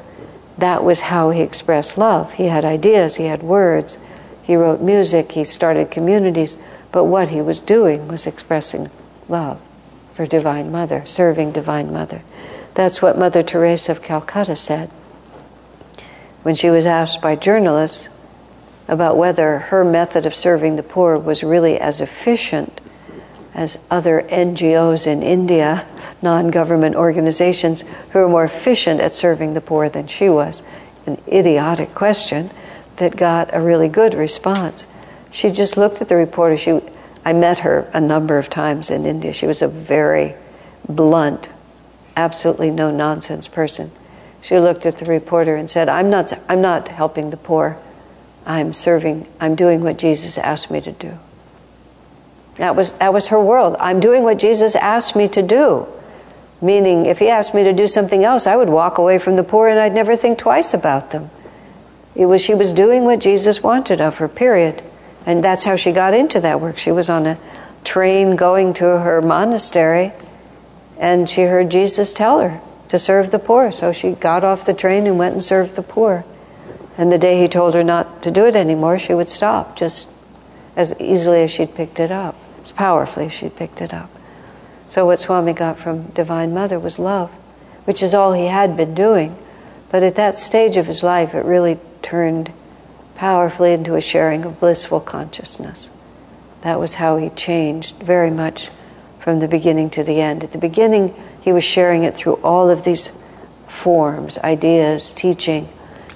that was how he expressed love. He had ideas, he had words, he wrote music, he started communities, but what he was doing was expressing love for Divine Mother, serving Divine Mother. That's what Mother Teresa of Calcutta said when she was asked by journalists about whether her method of serving the poor was really as efficient as other NGOs in India, non government organizations, who are more efficient at serving the poor than she was. An idiotic question that got a really good response. She just looked at the reporter. She, I met her a number of times in India. She was a very blunt, absolutely no nonsense person. She looked at the reporter and said, I'm not, I'm not helping the poor. I'm serving, I'm doing what Jesus asked me to do. That was, that was her world. I'm doing what Jesus asked me to do. Meaning, if he asked me to do something else, I would walk away from the poor and I'd never think twice about them. It was she was doing what Jesus wanted of her, period. And that's how she got into that work. She was on a train going to her monastery and she heard Jesus tell her, to serve the poor. So she got off the train and went and served the poor. And the day he told her not to do it anymore, she would stop just as easily as she'd picked it up, as powerfully she'd picked it up. So what Swami got from Divine Mother was love, which is all he had been doing. But at that stage of his life, it really turned powerfully into a sharing of blissful consciousness. That was how he changed very much from the beginning to the end. At the beginning, he was sharing it through all of these forms, ideas, teaching.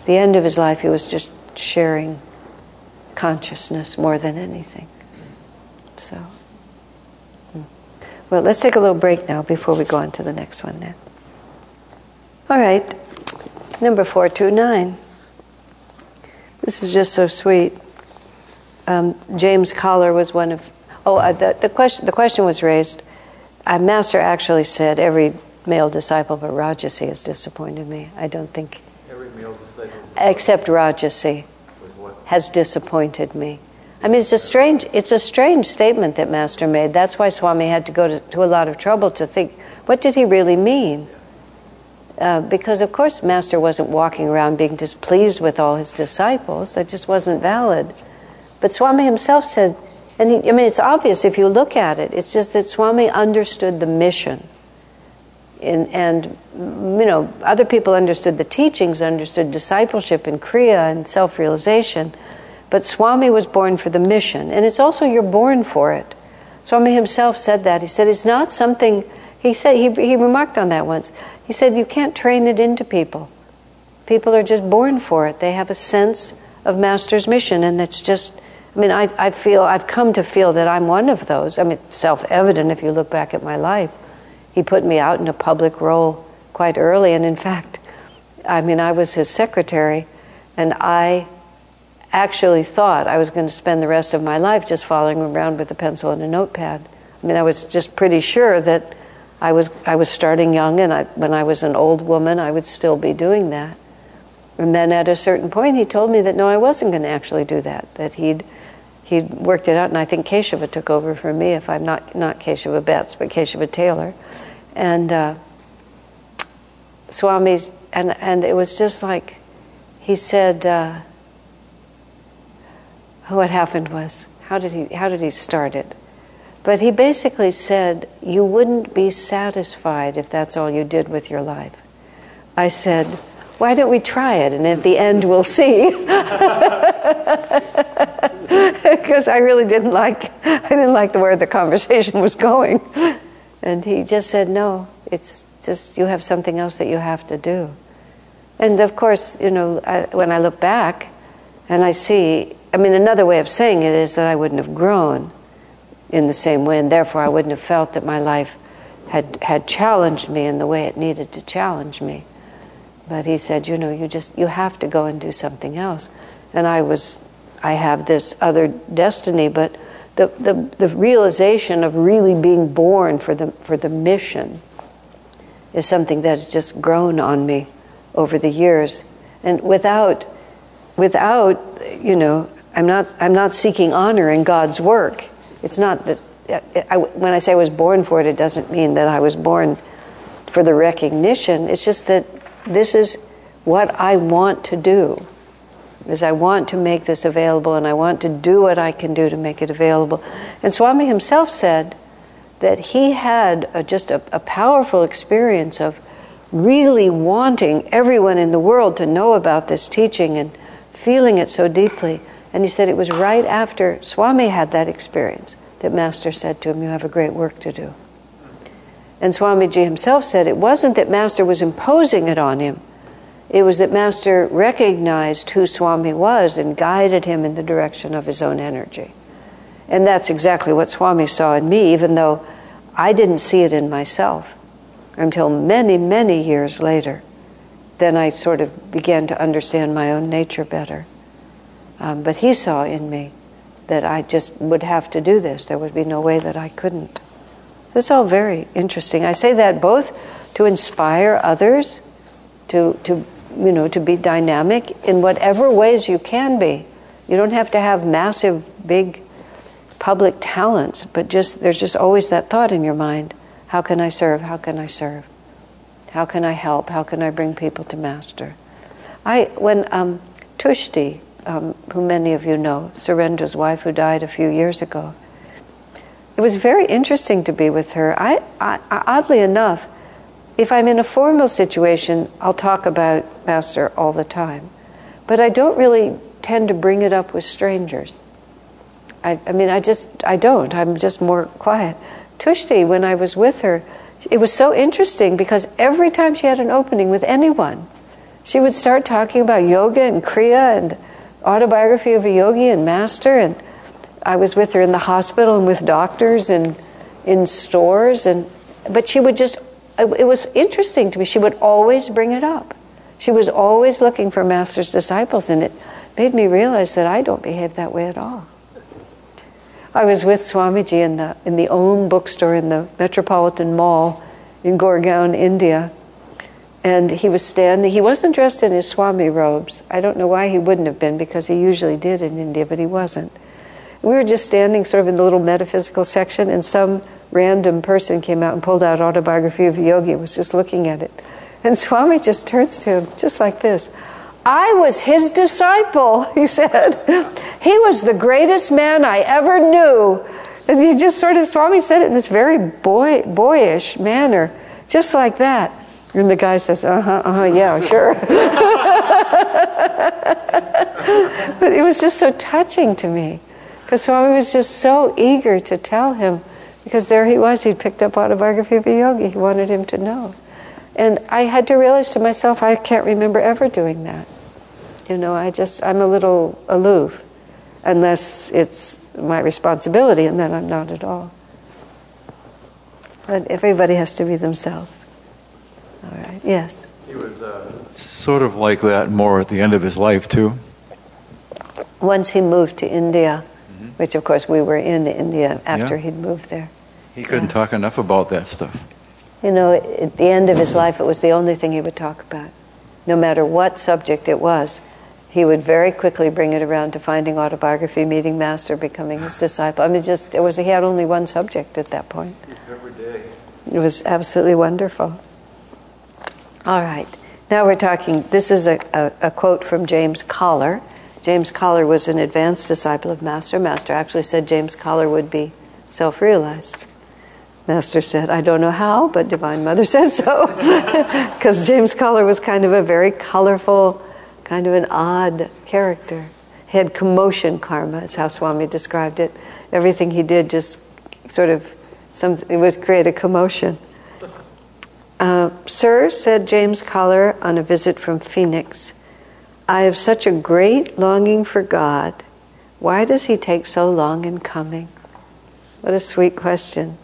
The end of his life, he was just sharing consciousness more than anything. So. Well, let's take a little break now before we go on to the next one then. All right, number 429. This is just so sweet. Um, James Coller was one of. Oh, uh, the, the, question, the question was raised a master actually said every male disciple but Rajarsi has disappointed me. I don't think. Every male disciple. Except Rajarsi has disappointed me. I mean, it's a strange, it's a strange statement that Master made. That's why Swami had to go to, to a lot of trouble to think, what did he really mean? Uh, because of course, Master wasn't walking around being displeased with all his disciples. That just wasn't valid. But Swami himself said, and he, I mean, it's obvious if you look at it. It's just that Swami understood the mission. And, you know, other people understood the teachings, understood discipleship and Kriya and self realization. But Swami was born for the mission. And it's also you're born for it. Swami himself said that. He said it's not something, he said, he, he remarked on that once. He said, you can't train it into people. People are just born for it. They have a sense of Master's mission, and it's just I mean, I, I feel, I've come to feel that I'm one of those. I mean, self evident if you look back at my life. He put me out in a public role quite early, and in fact, I mean, I was his secretary, and I actually thought I was going to spend the rest of my life just following around with a pencil and a notepad. I mean, I was just pretty sure that I was I was starting young, and I, when I was an old woman, I would still be doing that. And then at a certain point, he told me that no, I wasn't going to actually do that. That he'd he'd worked it out, and I think Keshava took over for me, if I'm not, not Keshava Betts, but Keshava Taylor. And uh, Swami's, and, and it was just like, he said, uh, what happened was, how did he, how did he start it? But he basically said, You wouldn't be satisfied if that's all you did with your life. I said, Why don't we try it? And at the end, we'll see. Because I really didn't like, I didn't like the where the conversation was going. And he just said, No, it's just you have something else that you have to do. And of course, you know, I, when I look back and I see, I mean, another way of saying it is that I wouldn't have grown in the same way, and therefore I wouldn't have felt that my life had, had challenged me in the way it needed to challenge me. But he said, you know, you just, you have to go and do something else. And I was, I have this other destiny, but the, the, the realization of really being born for the, for the mission is something that has just grown on me over the years. And without, without, you know, I'm not, I'm not seeking honor in God's work. It's not that, I, when I say I was born for it, it doesn't mean that I was born for the recognition. It's just that this is what I want to do. Is I want to make this available and I want to do what I can do to make it available. And Swami himself said that he had a, just a, a powerful experience of really wanting everyone in the world to know about this teaching and feeling it so deeply. And he said it was right after Swami had that experience that Master said to him, You have a great work to do. And Swamiji himself said it wasn't that Master was imposing it on him, it was that Master recognized who Swami was and guided him in the direction of his own energy. And that's exactly what Swami saw in me, even though I didn't see it in myself until many, many years later. Then I sort of began to understand my own nature better. Um, but he saw in me that I just would have to do this. There would be no way that I couldn't. It's all very interesting. I say that both to inspire others, to, to you know, to be dynamic in whatever ways you can be. You don't have to have massive, big public talents, but just there's just always that thought in your mind how can I serve? How can I serve? How can I help? How can I bring people to Master? I when um, Tushti, um, who many of you know, Surendra's wife, who died a few years ago. It was very interesting to be with her. I, I, oddly enough, if I'm in a formal situation, I'll talk about Master all the time, but I don't really tend to bring it up with strangers. I, I mean, I just I don't. I'm just more quiet. Tushti, when I was with her, it was so interesting because every time she had an opening with anyone, she would start talking about yoga and kriya and autobiography of a yogi and master. And I was with her in the hospital and with doctors and in stores. And but she would just it was interesting to me. She would always bring it up. She was always looking for master's disciples, and it made me realize that I don't behave that way at all. I was with Swamiji in the, in the Om bookstore in the Metropolitan Mall in Gurgaon, India. And he was standing, he wasn't dressed in his Swami robes. I don't know why he wouldn't have been, because he usually did in India, but he wasn't. We were just standing sort of in the little metaphysical section, and some random person came out and pulled out Autobiography of a Yogi and was just looking at it. And Swami just turns to him, just like this I was his disciple, he said. He was the greatest man I ever knew. And he just sort of, Swami said it in this very boy, boyish manner, just like that. And the guy says, uh huh, uh huh, yeah, sure. but it was just so touching to me because Swami was just so eager to tell him because there he was, he'd picked up Autobiography of a Yogi, he wanted him to know. And I had to realize to myself, I can't remember ever doing that. You know, I just, I'm a little aloof, unless it's my responsibility, and then I'm not at all. But everybody has to be themselves. All right, yes? He was uh, sort of like that more at the end of his life, too. Once he moved to India, mm-hmm. which of course we were in India after yeah. he'd moved there. He couldn't yeah. talk enough about that stuff. You know, at the end of his life, it was the only thing he would talk about. No matter what subject it was, he would very quickly bring it around to finding autobiography, meeting master, becoming his disciple. I mean, just it was he had only one subject at that point. Every day. It was absolutely wonderful. All right, now we're talking. This is a, a, a quote from James Coller. James Coller was an advanced disciple of Master. Master actually said James Coller would be self realized. Master said, I don't know how, but Divine Mother says so. Because James Coller was kind of a very colorful, kind of an odd character. He had commotion karma, is how Swami described it. Everything he did just sort of, some, it would create a commotion. Uh, Sir, said James Coller on a visit from Phoenix, I have such a great longing for God. Why does he take so long in coming? What a sweet question.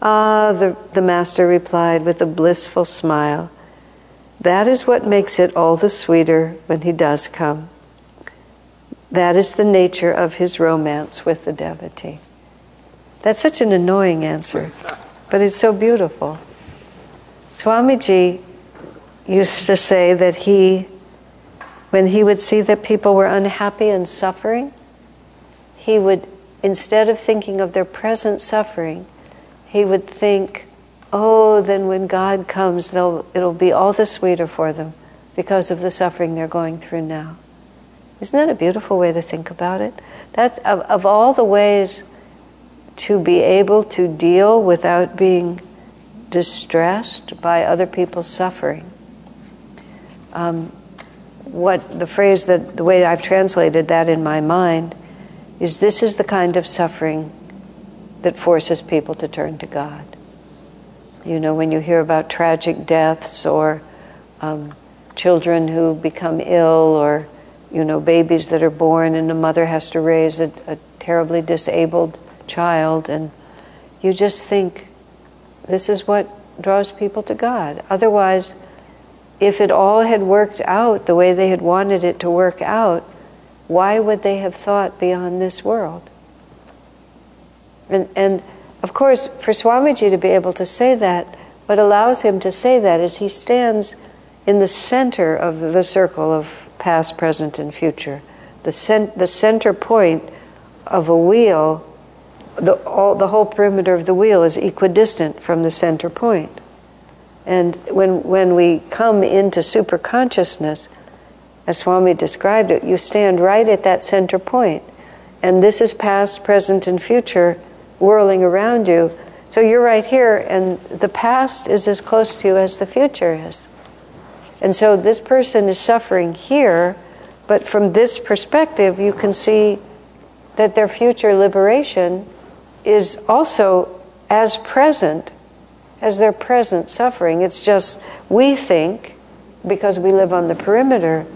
Ah, the, the master replied with a blissful smile. That is what makes it all the sweeter when he does come. That is the nature of his romance with the devotee. That's such an annoying answer, but it's so beautiful. Swamiji used to say that he, when he would see that people were unhappy and suffering, he would, instead of thinking of their present suffering, he would think, oh, then when God comes, it'll be all the sweeter for them because of the suffering they're going through now. Isn't that a beautiful way to think about it? That's of, of all the ways to be able to deal without being distressed by other people's suffering. Um, what the phrase that the way I've translated that in my mind is this is the kind of suffering that forces people to turn to God. You know, when you hear about tragic deaths or um, children who become ill or, you know, babies that are born and the mother has to raise a, a terribly disabled child, and you just think, this is what draws people to God. Otherwise, if it all had worked out the way they had wanted it to work out, why would they have thought beyond this world? And, and of course, for Swamiji to be able to say that, what allows him to say that is he stands in the center of the circle of past, present, and future. The, cent- the center point of a wheel the, all, the whole perimeter of the wheel is equidistant from the center point. And when, when we come into super consciousness, as Swami described it, you stand right at that center point. And this is past, present, and future whirling around you. So you're right here, and the past is as close to you as the future is. And so this person is suffering here, but from this perspective, you can see that their future liberation is also as present as their present suffering. It's just we think, because we live on the perimeter,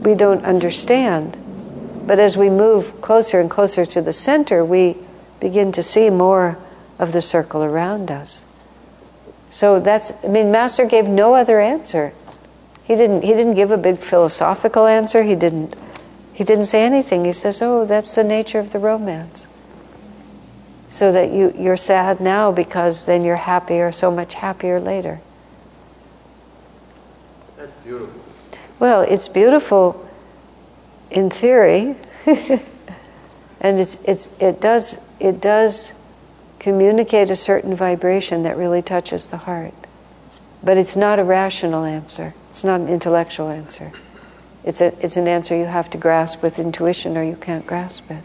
we don't understand. But as we move closer and closer to the center, we begin to see more of the circle around us. So that's, I mean, Master gave no other answer. He didn't, he didn't give a big philosophical answer. He didn't, he didn't say anything. He says, oh, that's the nature of the romance so that you, you're sad now because then you're happier, so much happier later. That's beautiful. Well, it's beautiful in theory, and it's, it's, it, does, it does communicate a certain vibration that really touches the heart. But it's not a rational answer, it's not an intellectual answer. It's, a, it's an answer you have to grasp with intuition or you can't grasp it.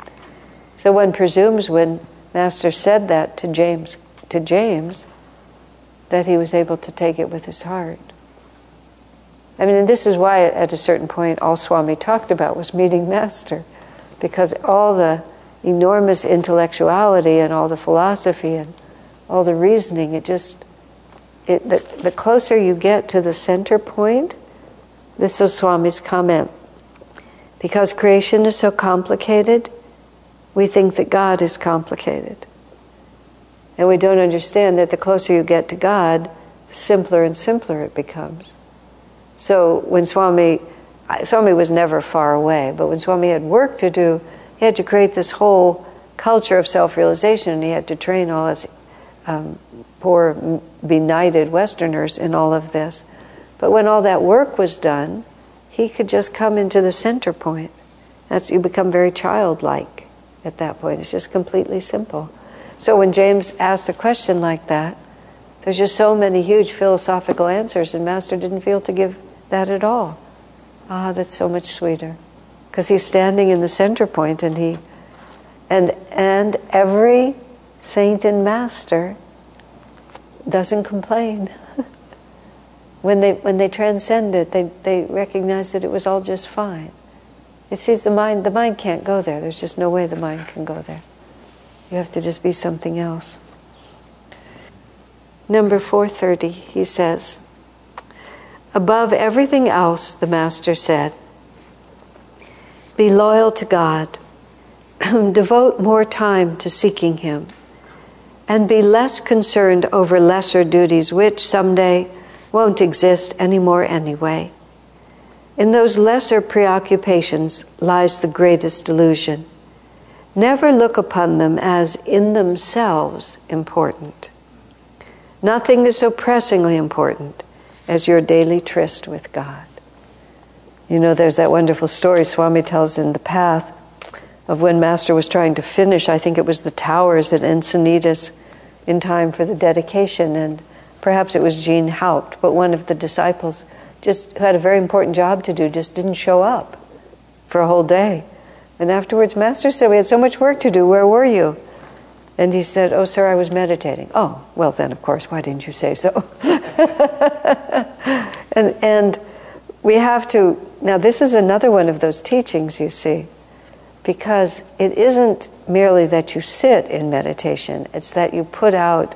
So one presumes when Master said that to James, to James, that he was able to take it with his heart. I mean, this is why at a certain point all Swami talked about was meeting Master, because all the enormous intellectuality and all the philosophy and all the reasoning, it just, it, the, the closer you get to the center point, this was Swami's comment. Because creation is so complicated, we think that God is complicated. And we don't understand that the closer you get to God, the simpler and simpler it becomes. So when Swami, Swami was never far away, but when Swami had work to do, he had to create this whole culture of self realization, and he had to train all his um, poor, benighted Westerners in all of this. But when all that work was done, he could just come into the center point. That's you become very childlike at that point. It's just completely simple. So when James asked a question like that, there's just so many huge philosophical answers, and Master didn't feel to give that at all. Ah, that's so much sweeter. because he's standing in the center point and he and and every saint and master doesn't complain when they when they transcend it they, they recognize that it was all just fine it sees the mind the mind can't go there there's just no way the mind can go there you have to just be something else number 430 he says above everything else the master said be loyal to God. Devote more time to seeking Him. And be less concerned over lesser duties, which someday won't exist anymore anyway. In those lesser preoccupations lies the greatest delusion. Never look upon them as in themselves important. Nothing is so pressingly important as your daily tryst with God. You know, there's that wonderful story Swami tells in The Path of when Master was trying to finish, I think it was the towers at Encinitas in time for the dedication, and perhaps it was Jean Haupt, but one of the disciples just who had a very important job to do just didn't show up for a whole day. And afterwards, Master said, We had so much work to do, where were you? And he said, Oh, sir, I was meditating. Oh, well, then, of course, why didn't you say so? and, and we have to, now this is another one of those teachings, you see, because it isn't merely that you sit in meditation, it's that you put out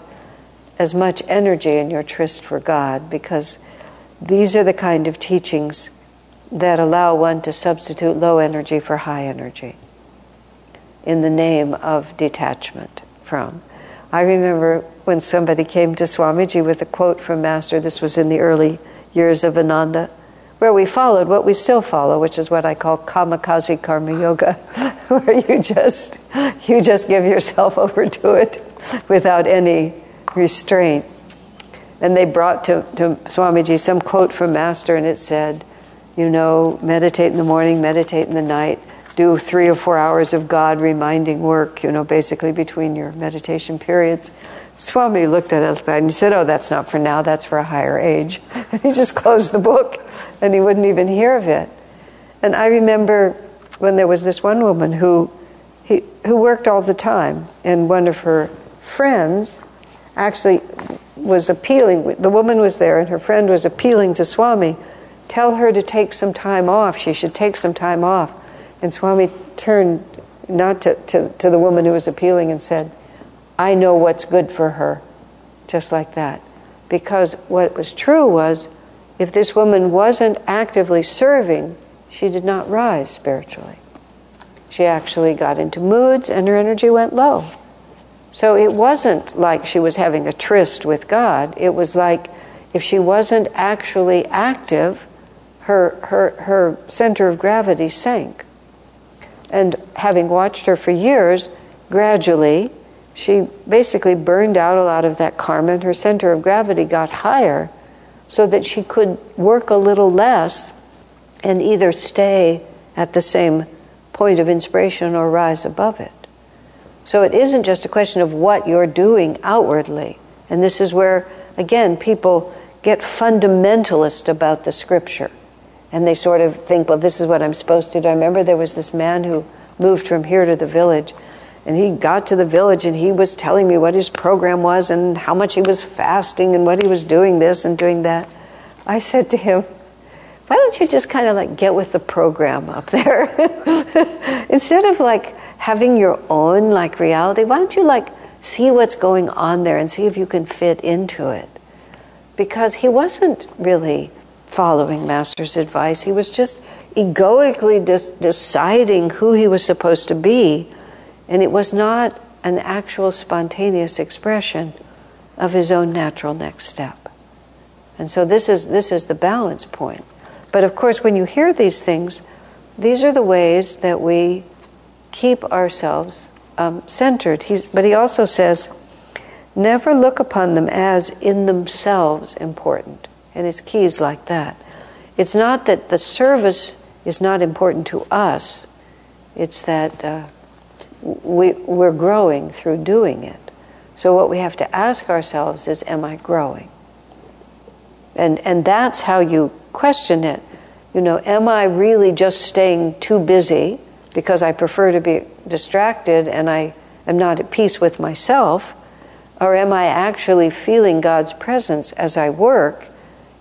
as much energy in your tryst for God, because these are the kind of teachings that allow one to substitute low energy for high energy in the name of detachment from. I remember when somebody came to Swamiji with a quote from Master, this was in the early years of Ananda where we followed what we still follow, which is what I call kamikaze karma yoga, where you just you just give yourself over to it without any restraint. And they brought to, to Swamiji some quote from Master, and it said, you know, meditate in the morning, meditate in the night, do three or four hours of God reminding work, you know, basically between your meditation periods. Swami looked at it and he said, Oh, that's not for now, that's for a higher age. And he just closed the book and he wouldn't even hear of it. And I remember when there was this one woman who, he, who worked all the time, and one of her friends actually was appealing. The woman was there, and her friend was appealing to Swami, tell her to take some time off. She should take some time off. And Swami turned not to, to, to the woman who was appealing and said, I know what's good for her, just like that. Because what was true was if this woman wasn't actively serving, she did not rise spiritually. She actually got into moods and her energy went low. So it wasn't like she was having a tryst with God. It was like if she wasn't actually active, her, her, her center of gravity sank. And having watched her for years, gradually, she basically burned out a lot of that karma and her center of gravity got higher so that she could work a little less and either stay at the same point of inspiration or rise above it. So it isn't just a question of what you're doing outwardly. And this is where, again, people get fundamentalist about the scripture. And they sort of think, well, this is what I'm supposed to do. I remember there was this man who moved from here to the village and he got to the village and he was telling me what his program was and how much he was fasting and what he was doing this and doing that. I said to him, why don't you just kind of like get with the program up there? Instead of like having your own like reality, why don't you like see what's going on there and see if you can fit into it? Because he wasn't really following Master's advice. He was just egoically deciding who he was supposed to be and it was not an actual spontaneous expression of his own natural next step. And so this is, this is the balance point. But of course, when you hear these things, these are the ways that we keep ourselves um, centered. He's, but he also says, never look upon them as in themselves important. And his key is like that. It's not that the service is not important to us, it's that uh, we, we're growing through doing it. So what we have to ask ourselves is, am I growing? And, and that's how you question it. You know, am I really just staying too busy because I prefer to be distracted and I am not at peace with myself? Or am I actually feeling God's presence as I work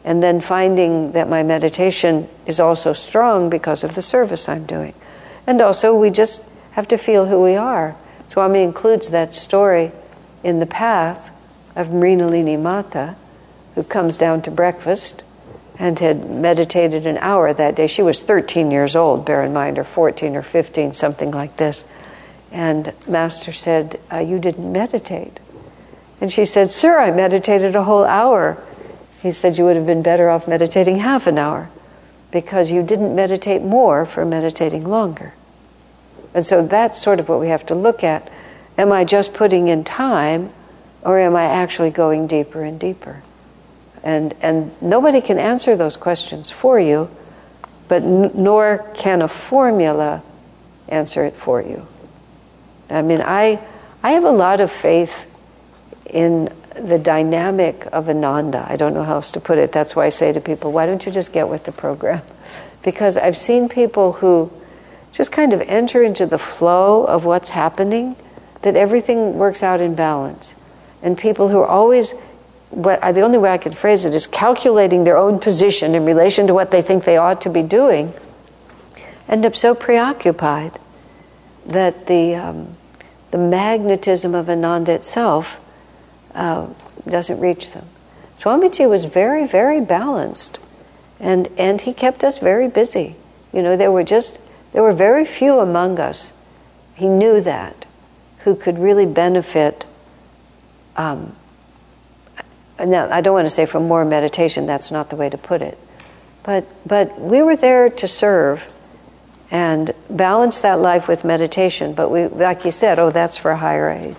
and then finding that my meditation is also strong because of the service I'm doing? And also, we just have to feel who we are. Swami includes that story in the path of Mrinalini Mata, who comes down to breakfast and had meditated an hour that day. She was 13 years old, bear in mind, or 14 or 15, something like this. And Master said, uh, You didn't meditate. And she said, Sir, I meditated a whole hour. He said, You would have been better off meditating half an hour because you didn't meditate more for meditating longer. And so that's sort of what we have to look at. Am I just putting in time or am I actually going deeper and deeper? And, and nobody can answer those questions for you, but n- nor can a formula answer it for you. I mean, I, I have a lot of faith in the dynamic of Ananda. I don't know how else to put it. That's why I say to people, why don't you just get with the program? Because I've seen people who just kind of enter into the flow of what's happening, that everything works out in balance. And people who are always what I, the only way I can phrase it is calculating their own position in relation to what they think they ought to be doing, end up so preoccupied that the um, the magnetism of Ananda itself uh, doesn't reach them. Swamiji was very, very balanced, and and he kept us very busy. You know, there were just there were very few among us. He knew that who could really benefit. Um, now I don't want to say for more meditation, that's not the way to put it. But, but we were there to serve and balance that life with meditation. But we, like you said, oh, that's for a higher age.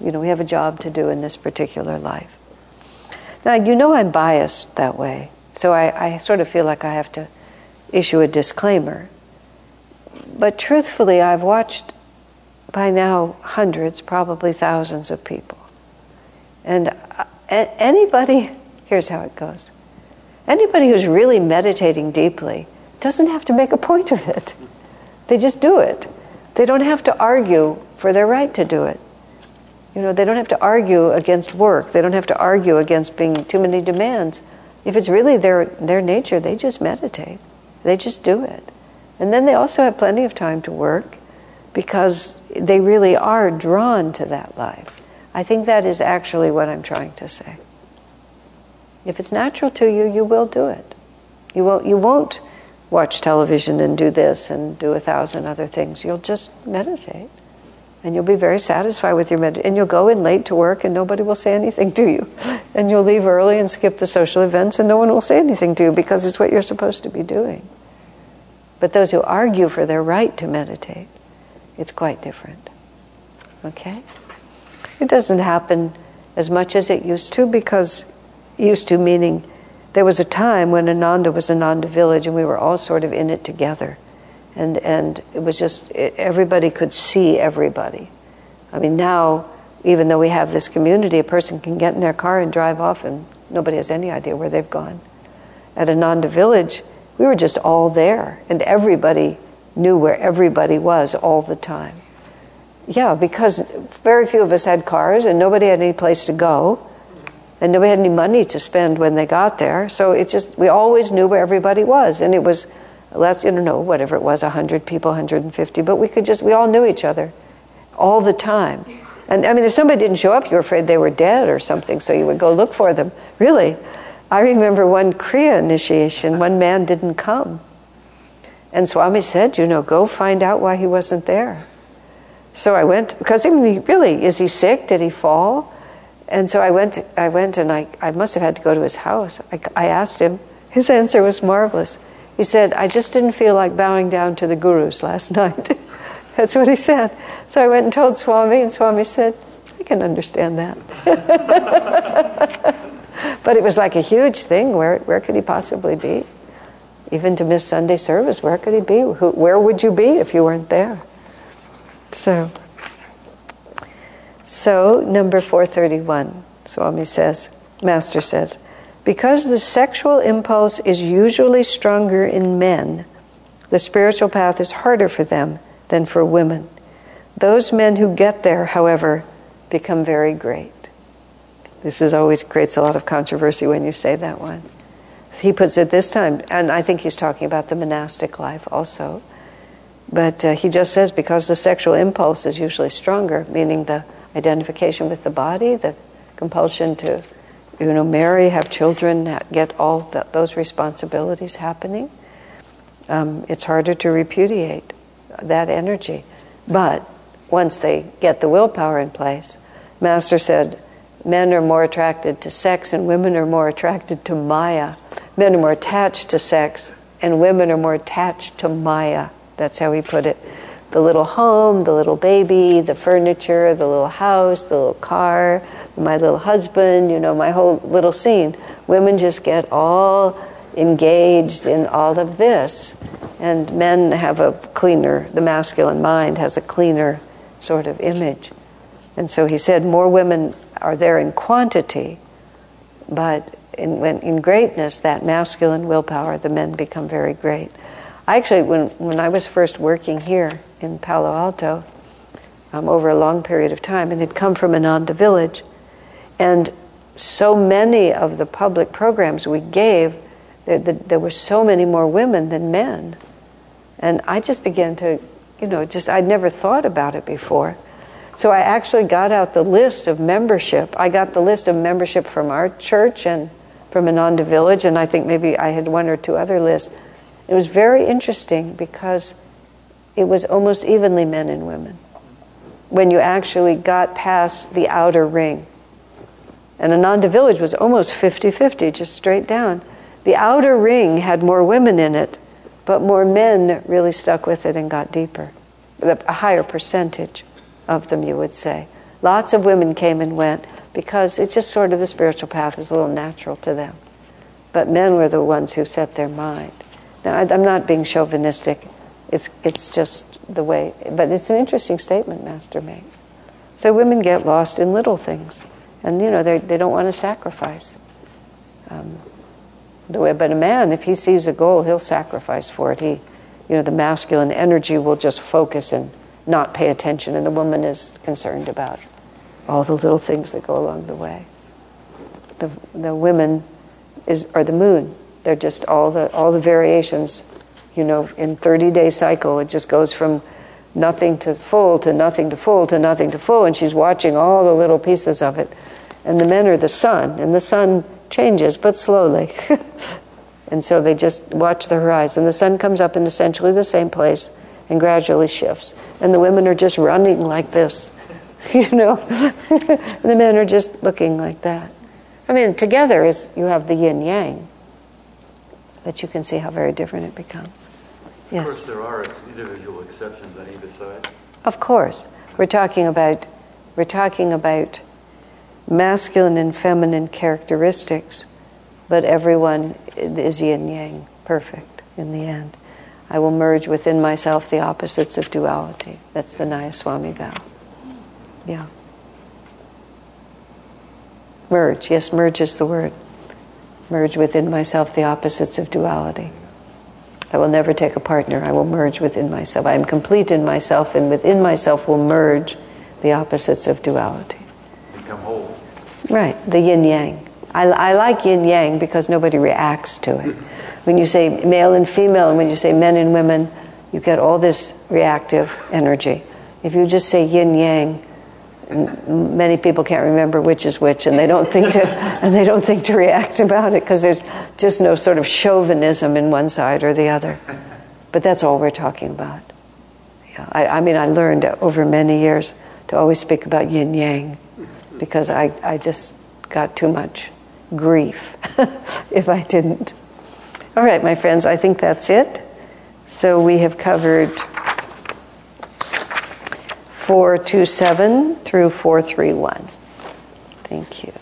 You know, we have a job to do in this particular life. Now, you know I'm biased that way. So I, I sort of feel like I have to issue a disclaimer. But truthfully, I've watched by now hundreds, probably thousands of people. And anybody, here's how it goes anybody who's really meditating deeply doesn't have to make a point of it. They just do it. They don't have to argue for their right to do it. You know, they don't have to argue against work. They don't have to argue against being too many demands. If it's really their, their nature, they just meditate. They just do it. And then they also have plenty of time to work because they really are drawn to that life. I think that is actually what I'm trying to say. If it's natural to you, you will do it. You won't, you won't watch television and do this and do a thousand other things. You'll just meditate. And you'll be very satisfied with your meditation. And you'll go in late to work and nobody will say anything to you. And you'll leave early and skip the social events and no one will say anything to you because it's what you're supposed to be doing. But those who argue for their right to meditate, it's quite different. Okay? It doesn't happen as much as it used to because used to meaning there was a time when Ananda was Ananda village and we were all sort of in it together. And, and it was just, it, everybody could see everybody. I mean, now, even though we have this community, a person can get in their car and drive off and nobody has any idea where they've gone. At Ananda village, we were just all there and everybody knew where everybody was all the time. Yeah, because very few of us had cars and nobody had any place to go. And nobody had any money to spend when they got there. So it's just, we always knew where everybody was. And it was less, you know, whatever it was, 100 people, 150. But we could just, we all knew each other all the time. And I mean, if somebody didn't show up, you were afraid they were dead or something, so you would go look for them. Really. I remember one Kriya initiation, one man didn't come. And Swami said, you know, go find out why he wasn't there. So I went because I mean, really, is he sick? Did he fall? And so I went. I went, and I, I must have had to go to his house. I, I asked him. His answer was marvelous. He said, "I just didn't feel like bowing down to the gurus last night." That's what he said. So I went and told Swami, and Swami said, "I can understand that." but it was like a huge thing. Where where could he possibly be? Even to miss Sunday service, where could he be? Who, where would you be if you weren't there? So, so number 431, Swami says, Master says, Because the sexual impulse is usually stronger in men, the spiritual path is harder for them than for women. Those men who get there, however, become very great. This is always creates a lot of controversy when you say that one. He puts it this time, and I think he's talking about the monastic life also. But uh, he just says because the sexual impulse is usually stronger, meaning the identification with the body, the compulsion to, you know, marry, have children, get all the, those responsibilities happening. Um, it's harder to repudiate that energy. But once they get the willpower in place, Master said, men are more attracted to sex and women are more attracted to Maya. Men are more attached to sex and women are more attached to Maya. That's how he put it. The little home, the little baby, the furniture, the little house, the little car, my little husband, you know, my whole little scene. Women just get all engaged in all of this. And men have a cleaner, the masculine mind has a cleaner sort of image. And so he said more women are there in quantity, but in, in greatness, that masculine willpower, the men become very great. Actually, when, when I was first working here in Palo Alto, um, over a long period of time, and had come from Ananda village, and so many of the public programs we gave, there, the, there were so many more women than men. And I just began to, you know, just, I'd never thought about it before. So I actually got out the list of membership. I got the list of membership from our church and from Ananda Village, and I think maybe I had one or two other lists. It was very interesting because it was almost evenly men and women when you actually got past the outer ring. And Ananda Village was almost 50 50, just straight down. The outer ring had more women in it, but more men really stuck with it and got deeper, a higher percentage of them, you would say. Lots of women came and went because it's just sort of the spiritual path is a little natural to them. But men were the ones who set their mind. Now, I'm not being chauvinistic. It's, it's just the way, but it's an interesting statement Master makes. So women get lost in little things, and you know they, they don't want to sacrifice. Um, the way, but a man, if he sees a goal, he'll sacrifice for it. He, you know, the masculine energy will just focus and not pay attention, and the woman is concerned about all the little things that go along the way. The, the women is, are the moon. They're just all the, all the variations, you know, in 30 day cycle, it just goes from nothing to full to nothing to full to nothing to full, and she's watching all the little pieces of it. And the men are the sun, and the sun changes, but slowly. and so they just watch the horizon. The sun comes up in essentially the same place and gradually shifts. And the women are just running like this, you know. the men are just looking like that. I mean, together is you have the yin yang, but you can see how very different it becomes. Yes. Of course, there are individual exceptions on either side. Of course, we're talking about we're talking about masculine and feminine characteristics, but everyone is yin yang, perfect in the end. I will merge within myself the opposites of duality. That's the Nayaswami vow. Yeah. Merge. Yes, merge is the word. Merge within myself the opposites of duality. I will never take a partner. I will merge within myself. I am complete in myself, and within myself will merge the opposites of duality. Become whole. Right, the yin yang. I, I like yin yang because nobody reacts to it. When you say male and female, and when you say men and women, you get all this reactive energy. If you just say yin yang, many people can't remember which is which, and they don't think to and they don't think to react about it because there's just no sort of chauvinism in one side or the other. But that's all we're talking about. Yeah, I, I mean, I learned over many years to always speak about yin yang because I, I just got too much grief if I didn't. All right, my friends, I think that's it. So we have covered 427 through 431. Thank you.